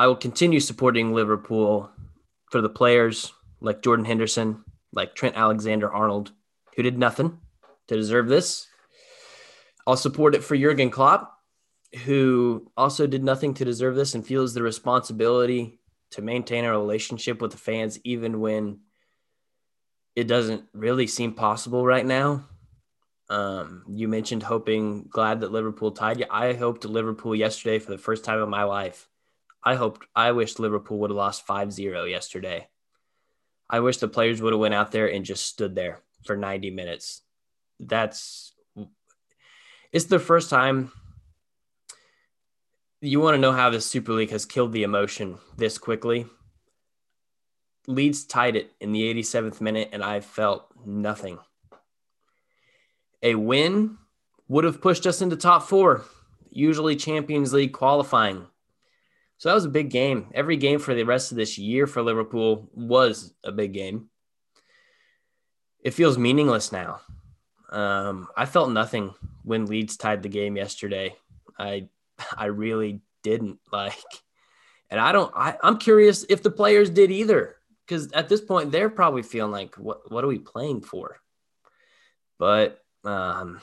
Speaker 1: I will continue supporting Liverpool for the players like Jordan Henderson, like Trent Alexander Arnold, who did nothing to deserve this. I'll support it for Jurgen Klopp, who also did nothing to deserve this and feels the responsibility to maintain a relationship with the fans, even when it doesn't really seem possible right now. Um, you mentioned hoping, glad that Liverpool tied you. I hoped Liverpool yesterday for the first time in my life I hoped I wished Liverpool would have lost 5-0 yesterday. I wish the players would have went out there and just stood there for 90 minutes. That's it's the first time you want to know how the Super League has killed the emotion this quickly. Leeds tied it in the 87th minute, and I felt nothing. A win would have pushed us into top four, usually Champions League qualifying. So that was a big game. Every game for the rest of this year for Liverpool was a big game. It feels meaningless now. Um, I felt nothing when Leeds tied the game yesterday. I I really didn't like, and I don't. I, I'm curious if the players did either, because at this point they're probably feeling like, what What are we playing for? But um,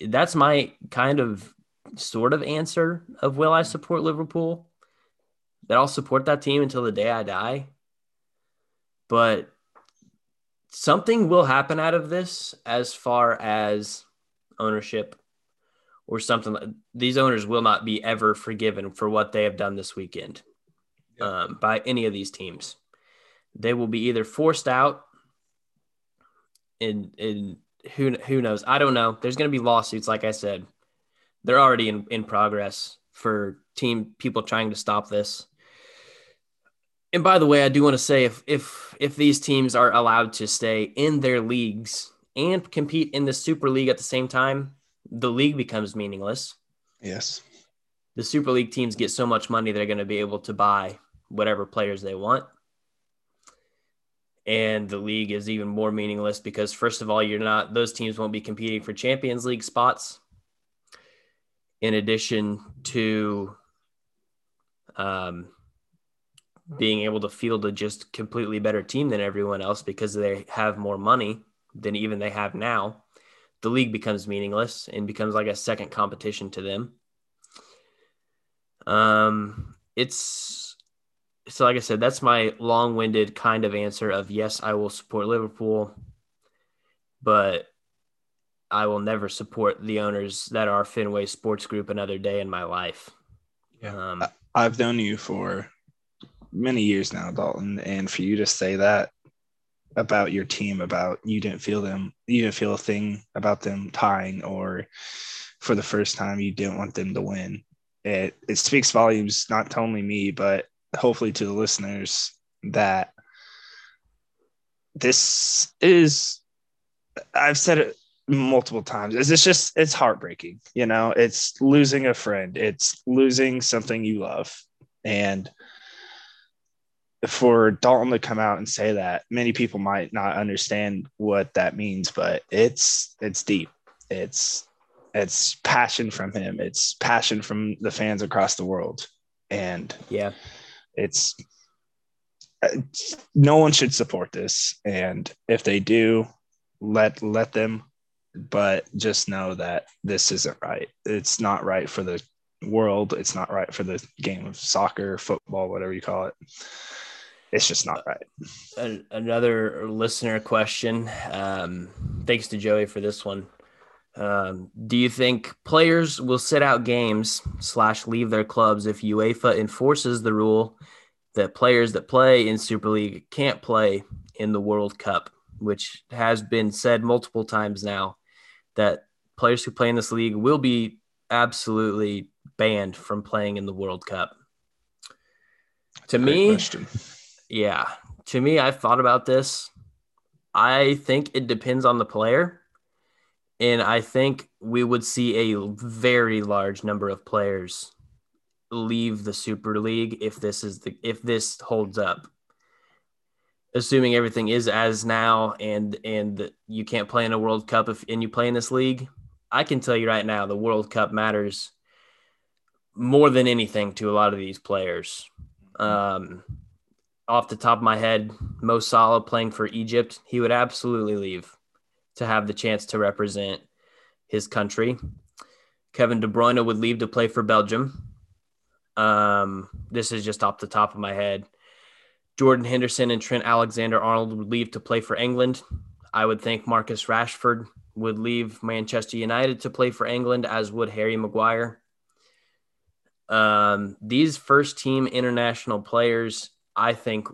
Speaker 1: that's my kind of sort of answer of will I support Liverpool? That I'll support that team until the day I die. But something will happen out of this as far as ownership or something. These owners will not be ever forgiven for what they have done this weekend um, by any of these teams. They will be either forced out and, and who, who knows? I don't know. There's going to be lawsuits, like I said. They're already in, in progress for team people trying to stop this. And by the way, I do want to say if if if these teams are allowed to stay in their leagues and compete in the Super League at the same time, the league becomes meaningless.
Speaker 2: Yes.
Speaker 1: The Super League teams get so much money they're going to be able to buy whatever players they want. And the league is even more meaningless because first of all, you're not those teams won't be competing for Champions League spots. In addition to um, being able to field a just completely better team than everyone else because they have more money than even they have now, the league becomes meaningless and becomes like a second competition to them. Um, it's so like I said, that's my long-winded kind of answer of yes, I will support Liverpool, but I will never support the owners that are Fenway Sports Group another day in my life.
Speaker 2: Yeah. Um, I've known you for many years now, Dalton, and for you to say that about your team, about you didn't feel them, you didn't feel a thing about them tying, or for the first time you didn't want them to win. It it speaks volumes, not to only me, but hopefully to the listeners that this is I've said it multiple times is It's just it's heartbreaking, you know. It's losing a friend. It's losing something you love. And for Dalton to come out and say that, many people might not understand what that means, but it's it's deep. It's it's passion from him. It's passion from the fans across the world. And
Speaker 1: yeah,
Speaker 2: it's no one should support this and if they do let let them but just know that this isn't right it's not right for the world it's not right for the game of soccer football whatever you call it it's just not right
Speaker 1: another listener question um, thanks to joey for this one um, do you think players will sit out games slash leave their clubs if uefa enforces the rule that players that play in Super League can't play in the World Cup, which has been said multiple times now that players who play in this league will be absolutely banned from playing in the World Cup. To me, question. Yeah, to me, I've thought about this. I think it depends on the player. And I think we would see a very large number of players leave the Super League if this is the if this holds up. Assuming everything is as now and and you can't play in a World Cup if and you play in this league, I can tell you right now the World Cup matters more than anything to a lot of these players. Um, off the top of my head, Mo Salah playing for Egypt, he would absolutely leave to have the chance to represent his country. Kevin De Bruyne would leave to play for Belgium. Um, this is just off the top of my head. Jordan Henderson and Trent Alexander Arnold would leave to play for England. I would think Marcus Rashford would leave Manchester United to play for England, as would Harry Maguire. Um, these first team international players, I think,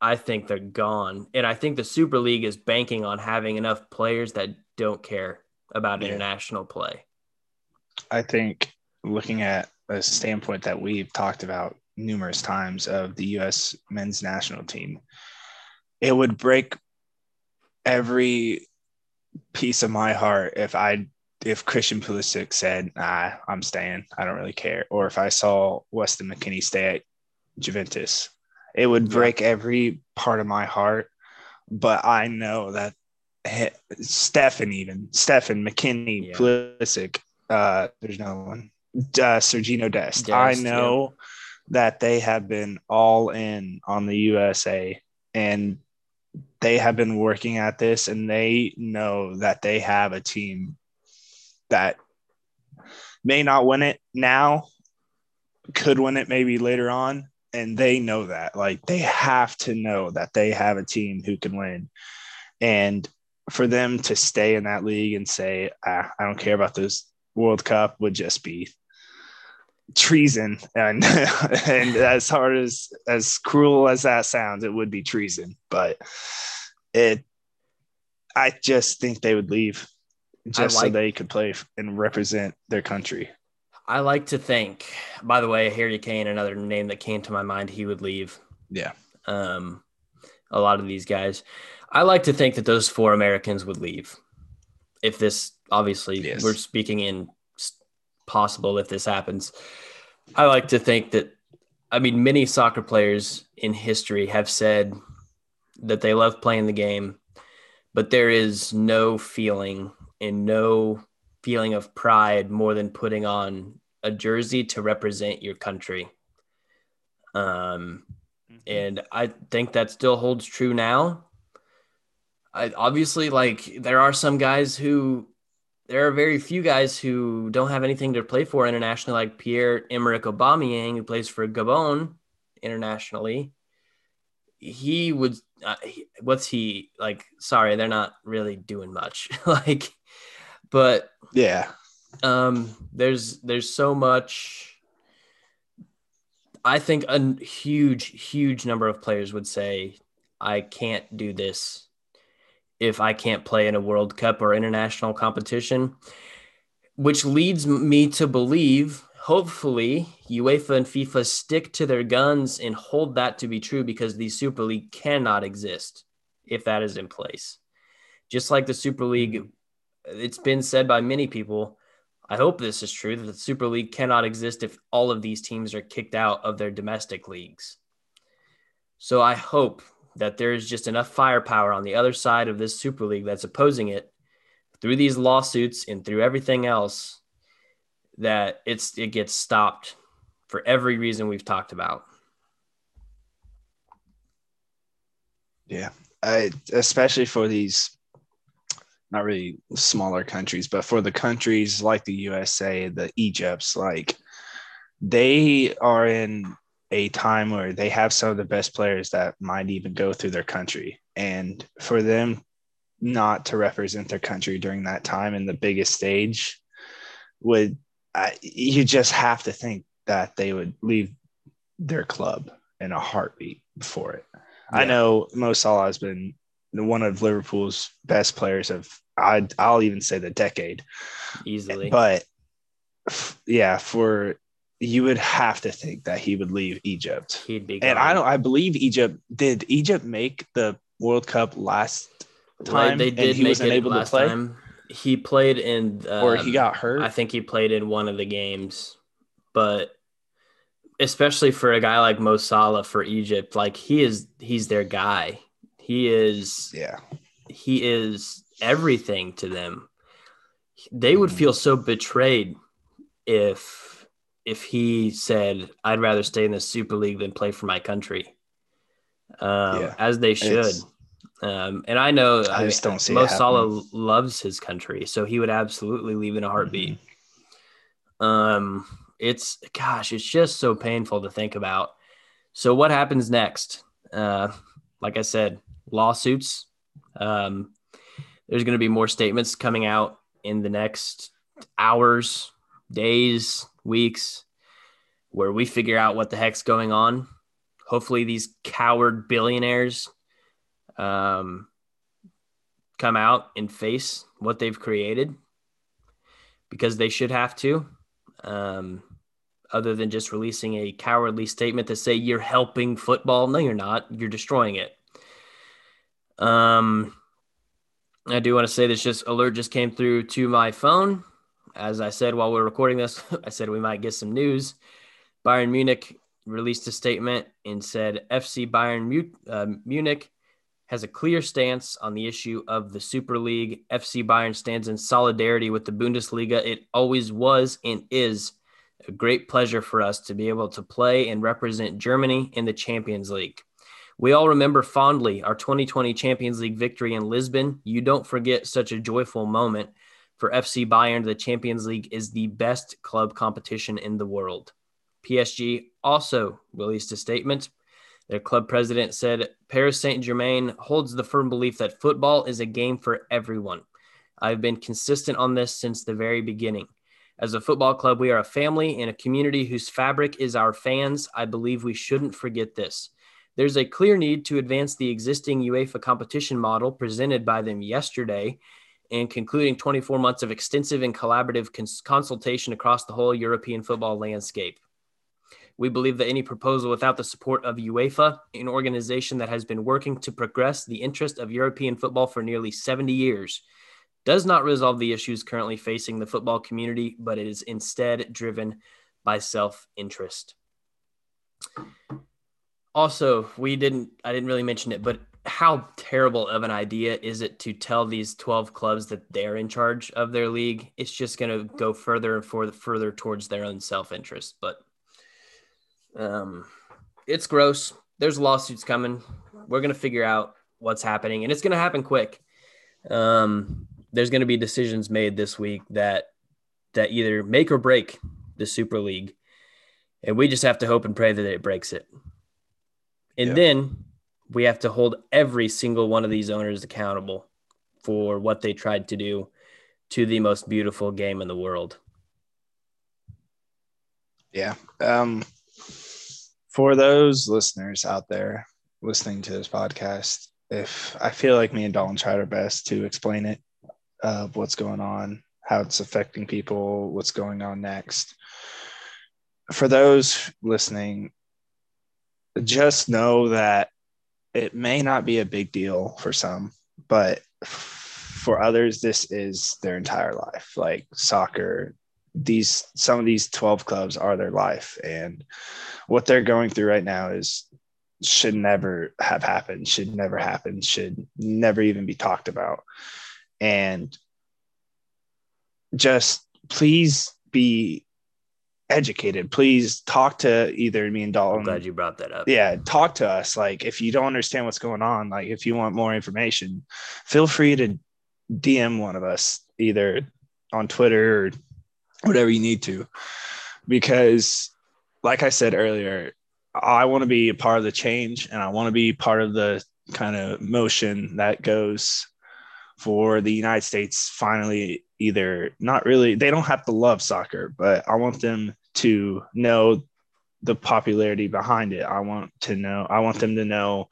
Speaker 1: I think they're gone, and I think the Super League is banking on having enough players that don't care about yeah. international play.
Speaker 2: I think looking at a standpoint that we've talked about numerous times of the U.S. men's national team, it would break every piece of my heart if I if Christian Pulisic said, "Nah, I'm staying. I don't really care," or if I saw Weston McKennie stay at Juventus, it would break yeah. every part of my heart. But I know that Stefan, even Stefan McKennie, yeah. Pulisic, uh, there's no one uh, Sergino Dest. Dest I know yeah. that they have been all in on the USA and they have been working at this and they know that they have a team that may not win it now, could win it maybe later on. And they know that. Like they have to know that they have a team who can win. And for them to stay in that league and say, ah, I don't care about this World Cup would just be treason and and as hard as as cruel as that sounds it would be treason but it i just think they would leave just like, so they could play and represent their country
Speaker 1: i like to think by the way harry kane another name that came to my mind he would leave
Speaker 2: yeah
Speaker 1: um a lot of these guys i like to think that those four americans would leave if this obviously yes. we're speaking in possible if this happens. I like to think that, I mean, many soccer players in history have said that they love playing the game, but there is no feeling and no feeling of pride more than putting on a jersey to represent your country. Um, mm-hmm. and I think that still holds true now. I obviously like there are some guys who there are very few guys who don't have anything to play for internationally, like Pierre Emerick Aubameyang, who plays for Gabon internationally. He would, uh, he, what's he like? Sorry, they're not really doing much. like, But
Speaker 2: Yeah.
Speaker 1: um, there's there's so much. I think a huge, huge number of players would say, "I can't do this if I can't play in a World Cup or international competition," which leads me to believe, hopefully, UEFA and FIFA stick to their guns and hold that to be true because the Super League cannot exist if that is in place. Just like the Super League, it's been said by many people I hope this is true that the Super League cannot exist if all of these teams are kicked out of their domestic leagues. So I hope that there is just enough firepower on the other side of this Super League that's opposing it through these lawsuits and through everything else that it's it gets stopped for every reason we've talked about.
Speaker 2: Yeah. I, especially for these not really smaller countries, but for the countries like the USA, the Egypts, like they are in a time where they have some of the best players that might even go through their country. And for them not to represent their country during that time in the biggest stage would, I, you just have to think that they would leave their club in a heartbeat for it. I know Mo Salah has been one of Liverpool's best players of I I'll even say the decade.
Speaker 1: Easily.
Speaker 2: But yeah, for you would have to think that he would leave Egypt.
Speaker 1: He'd be
Speaker 2: And I don't I believe Egypt did Egypt make the World Cup last
Speaker 1: Right,
Speaker 2: time
Speaker 1: they
Speaker 2: and
Speaker 1: did
Speaker 2: he
Speaker 1: make
Speaker 2: wasn't
Speaker 1: it
Speaker 2: able to
Speaker 1: last
Speaker 2: play
Speaker 1: time. He played in um,
Speaker 2: or he got hurt.
Speaker 1: I think he played in one of the games, but especially for a guy like Mo Salah for Egypt, like he is, he's their guy. He is,
Speaker 2: yeah.
Speaker 1: he is everything to them. They would
Speaker 2: Mhm.
Speaker 1: feel so betrayed if, if he said, "I'd rather stay in the Super League than play for my country," um,
Speaker 2: Yeah.
Speaker 1: as they should. Um, and I know
Speaker 2: I just don't see
Speaker 1: Mo Salah loves his country, so he would absolutely leave in a heartbeat.
Speaker 2: Mm-hmm.
Speaker 1: Um, it's gosh, it's just so painful to think about. So what happens next? Uh, like I said, lawsuits. Um, there's going to be more statements coming out in the next hours, days, weeks, where we figure out what the heck's going on. Hopefully, these coward billionaires um, come out and face what they've created because they should have to. Um, other than just releasing a cowardly statement to say you're helping football. No, you're not. You're destroying it. Um, I do want to say this just alert just came through to my phone. As I said while we are recording this, I said we might get some news. Bayern Munich released a statement and said FC Bayern uh, Munich has a clear stance on the issue of the Super League. FC Bayern stands in solidarity with the Bundesliga. It always was and is a great pleasure for us to be able to play and represent Germany in the Champions League. We all remember fondly our 2020 Champions League victory in Lisbon. You don't forget such a joyful moment. For FC Bayern, the Champions League is the best club competition in the world. PSG also released a statement. Their club president said Paris Saint Germain holds the firm belief that football is a game for everyone. I've been consistent on this since the very beginning. As a football club, we are a family and a community whose fabric is our fans. I believe we shouldn't forget this. There's a clear need to advance the existing UEFA competition model presented by them yesterday and concluding 24 months of extensive and collaborative cons- consultation across the whole European football landscape. We believe that any proposal without the support of UEFA, an organization that has been working to progress the interest of European football for nearly 70 years, does not resolve the issues currently facing the football community, but it is instead driven by self interest. Also, we didn't, I didn't really mention it, but how terrible of an idea is it to tell these 12 clubs that they're in charge of their league? It's just going to go further and further, further towards their own self interest. But um, it's gross. There's lawsuits coming. We're going to figure out what's happening, and it's going to happen quick. Um, there's going to be decisions made this week that that either make or break the Super League, and we just have to hope and pray that it breaks it. And
Speaker 2: Yeah.
Speaker 1: then we have to hold every single one of these owners accountable for what they tried to do to the most beautiful game in the world.
Speaker 2: Yeah. Um, for those listeners out there listening to this podcast, if I feel like me and Dalton tried our best to explain it, uh, what's going on, how it's affecting people, what's going on next. For those listening, just know that it may not be a big deal for some, but for others, this is their entire life. Like soccer, these some of these 12 clubs are their life. And what they're going through right now is should never have happened, should never happen, should never even be talked about. And just please be educated. Please talk to either me and Dalton.
Speaker 1: I'm glad you brought that up.
Speaker 2: Yeah, talk to us. Like if you don't understand what's going on, like if you want more information, feel free to DM one of us either on Twitter or whatever you need to. Because like I said earlier, I want to be a part of the change and I want to be part of the kind of motion that goes for the United States finally either not really they don't have to love soccer, but I want them to know the popularity behind it. I want to know I want them to know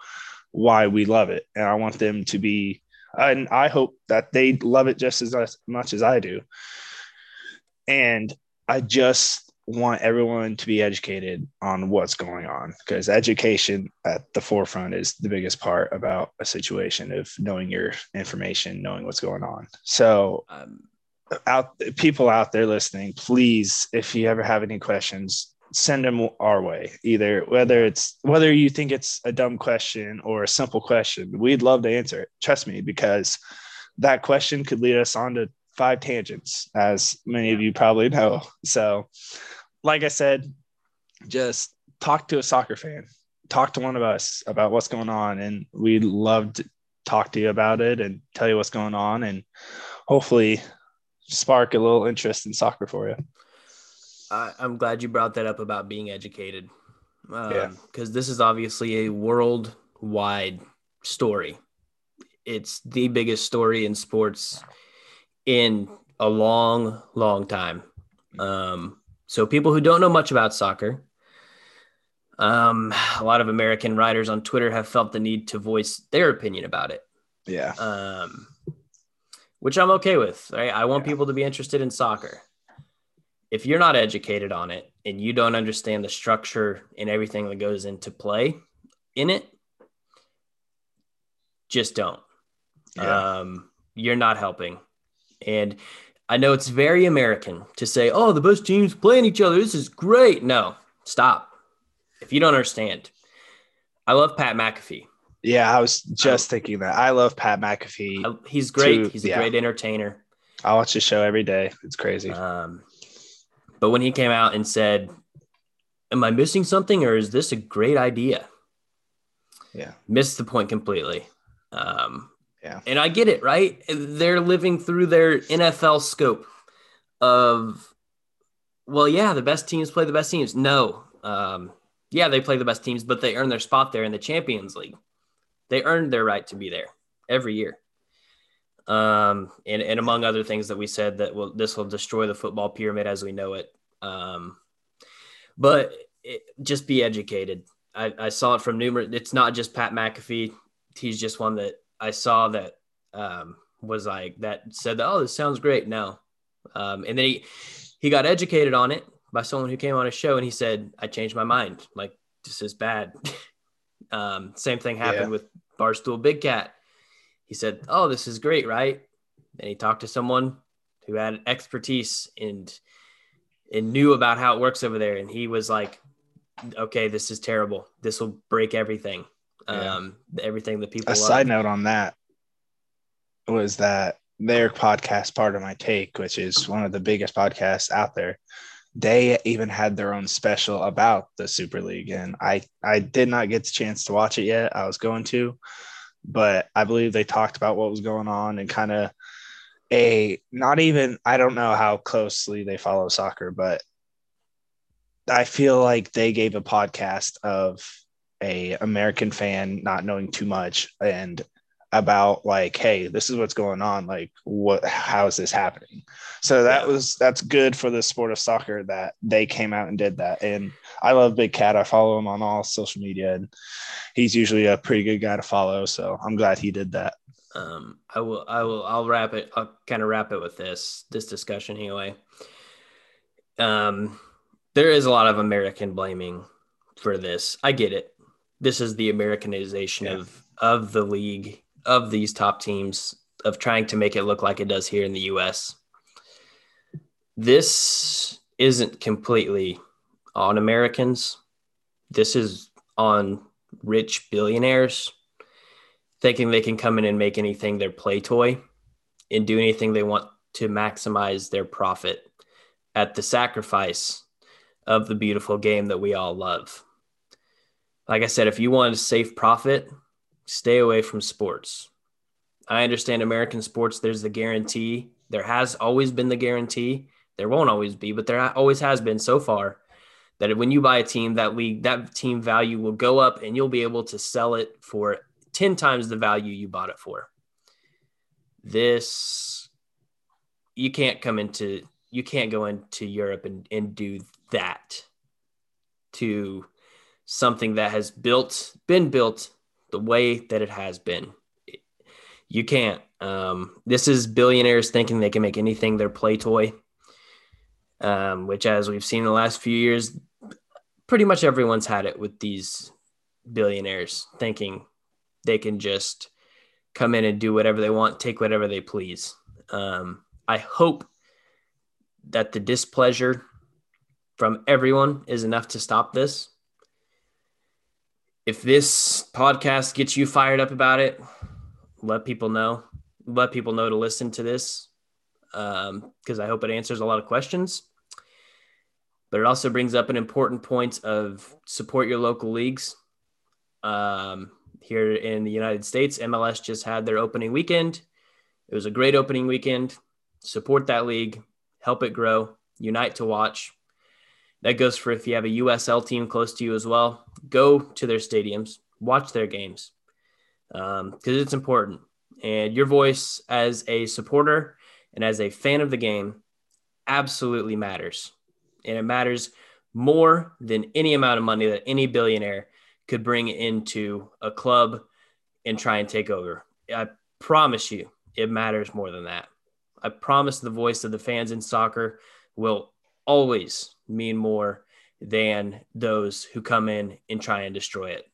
Speaker 2: why we love it and I want them to be and I hope that they love it just as much as I do. And I just want everyone to be educated on what's going on because education at the forefront is the biggest part about a situation of knowing your information, knowing what's going on. So, um, out people out there listening, please, if you ever have any questions, send them our way. Either whether it's whether you think it's a dumb question or a simple question, we'd love to answer it. Trust me, because that question could lead us on to five tangents, as many of you probably know. So like I said, just talk to a soccer fan, talk to one of us about what's going on. And we'd love to talk to you about it and tell you what's going on and hopefully spark a little interest in soccer for you.
Speaker 1: I, am glad you brought that up about being educated. Um, yeah. Because this is obviously a worldwide story. It's the biggest story in sports in a long, long time. Um, so people who don't know much about soccer, um, a lot of American writers on Twitter have felt the need to voice their opinion about it.
Speaker 2: Yeah.
Speaker 1: Um, which I'm okay with. Right? I want yeah. people to be interested in soccer. If you're not educated on it and you don't understand the structure and everything that goes into play in it, just don't. Yeah. Um, you're not helping. And I know it's very American to say, oh, the best teams playing each other. This is great. No, stop. If you don't understand, I love Pat McAfee.
Speaker 2: Yeah, I was just I, thinking that. I love Pat McAfee.
Speaker 1: he's great. To, he's a yeah. great entertainer.
Speaker 2: I watch his show every day. It's crazy.
Speaker 1: Um, but when he came out and said, Am I missing something or is this a great idea?
Speaker 2: Yeah.
Speaker 1: Missed the point completely. Um,
Speaker 2: yeah.
Speaker 1: And I get it, right? They're living through their NFL scope of, well, yeah, the best teams play the best teams. No. Um, yeah, they play the best teams, but they earn their spot there in the Champions League. They earned their right to be there every year. Um, and, and among other things that we said that will this will destroy the football pyramid as we know it. Um, but it, just be educated. I, I saw it from numerous. It's not just Pat McAfee. He's just one that I saw that um, was like that said that oh this sounds great no, um, and then he he got educated on it by someone who came on a show and he said I changed my mind like this is bad. um, same thing happened yeah. with Barstool Big Cat. He said oh this is great right, and he talked to someone who had expertise and and knew about how it works over there, and he was like okay this is terrible this will break everything um, everything that people.
Speaker 2: A love. side note on that was that their podcast, Pardon My Take, which is one of the biggest podcasts out there. They even had their own special about the Super League, and I I did not get the chance to watch it yet. I was going to, but I believe they talked about what was going on and kind of a not even I don't know how closely they follow soccer, but I feel like they gave a podcast of a American fan not knowing too much and about like hey this is what's going on like what how is this happening? So that was that's good for the sport of soccer that they came out and did that. And i love big cat. I follow him on all social media and he's usually a pretty good guy to follow so i'm glad he did that.
Speaker 1: Um i will i will i'll wrap it i'll kind of wrap it with this this discussion anyway. Um there is a lot of american blaming for this. I get it. This is the americanization yeah. of of the league of these top teams of trying to make it look like it does here in the US. This isn't completely on Americans. This is on rich billionaires thinking they can come in and make anything their play toy and do anything they want to maximize their profit at the sacrifice of the beautiful game that we all love. Like I said, if you want a safe profit, stay away from sports. I understand American sports, there's the guarantee. There has always been the guarantee. There won't always be, but there always has been so far that when you buy a team, that league, that team value will go up and you'll be able to sell it for 10 times the value you bought it for. This, you can't come into, you can't go into Europe and, and do that to something that has built, been built the way that it has been. You can't. Um, this is billionaires thinking they can make anything their play toy, um, which, as we've seen in the last few years, pretty much everyone's had it with these billionaires thinking they can just come in and do whatever they want, take whatever they please. Um, I hope that the displeasure from everyone is enough to stop this if this podcast gets you fired up about it, let people know. Let people know to listen to this because um, I hope it answers a lot of questions. But it also brings up an important point of support your local leagues. Um, here in the United States, MLS just had their opening weekend. It was a great opening weekend. Support that league, help it grow, unite to watch. That goes for if you have a USL team close to you as well. Go to their stadiums, watch their games because um, it's important. And your voice as a supporter and as a fan of the game absolutely matters. And it matters more than any amount of money that any billionaire could bring into a club and try and take over. I promise you, it matters more than that. I promise the voice of the fans in soccer will always mean more than those who come in and try and destroy it.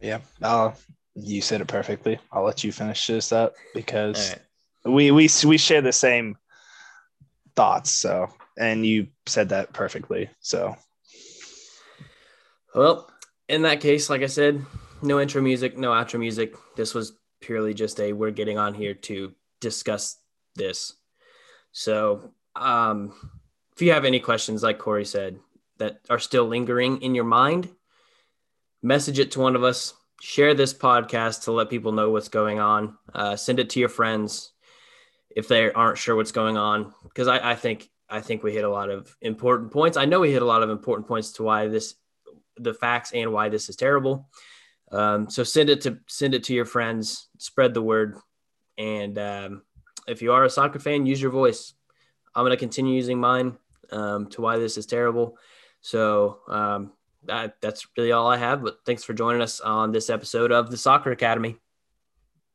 Speaker 2: Yeah, uh, you said it perfectly. I'll let you finish this up because right. we we we share the same thoughts. So, and you said that perfectly. So,
Speaker 1: well, in that case, like I said, no intro music, no outro music. This was purely just a we're getting on here to discuss this. So, um, if you have any questions, like Corey said, that are still lingering in your mind, message it to one of us. Share this podcast to let people know what's going on. Uh, send it to your friends if they aren't sure what's going on, because I, I think I think we hit a lot of important points. I know we hit a lot of important points to why this, the facts, and why this is terrible. Um, so send it to send it to your friends. Spread the word, and um, if you are a soccer fan, use your voice. I'm going to continue using mine um, to why this is terrible. So um, that, that's really all I have. But thanks for joining us on this episode of the Soccer Academy.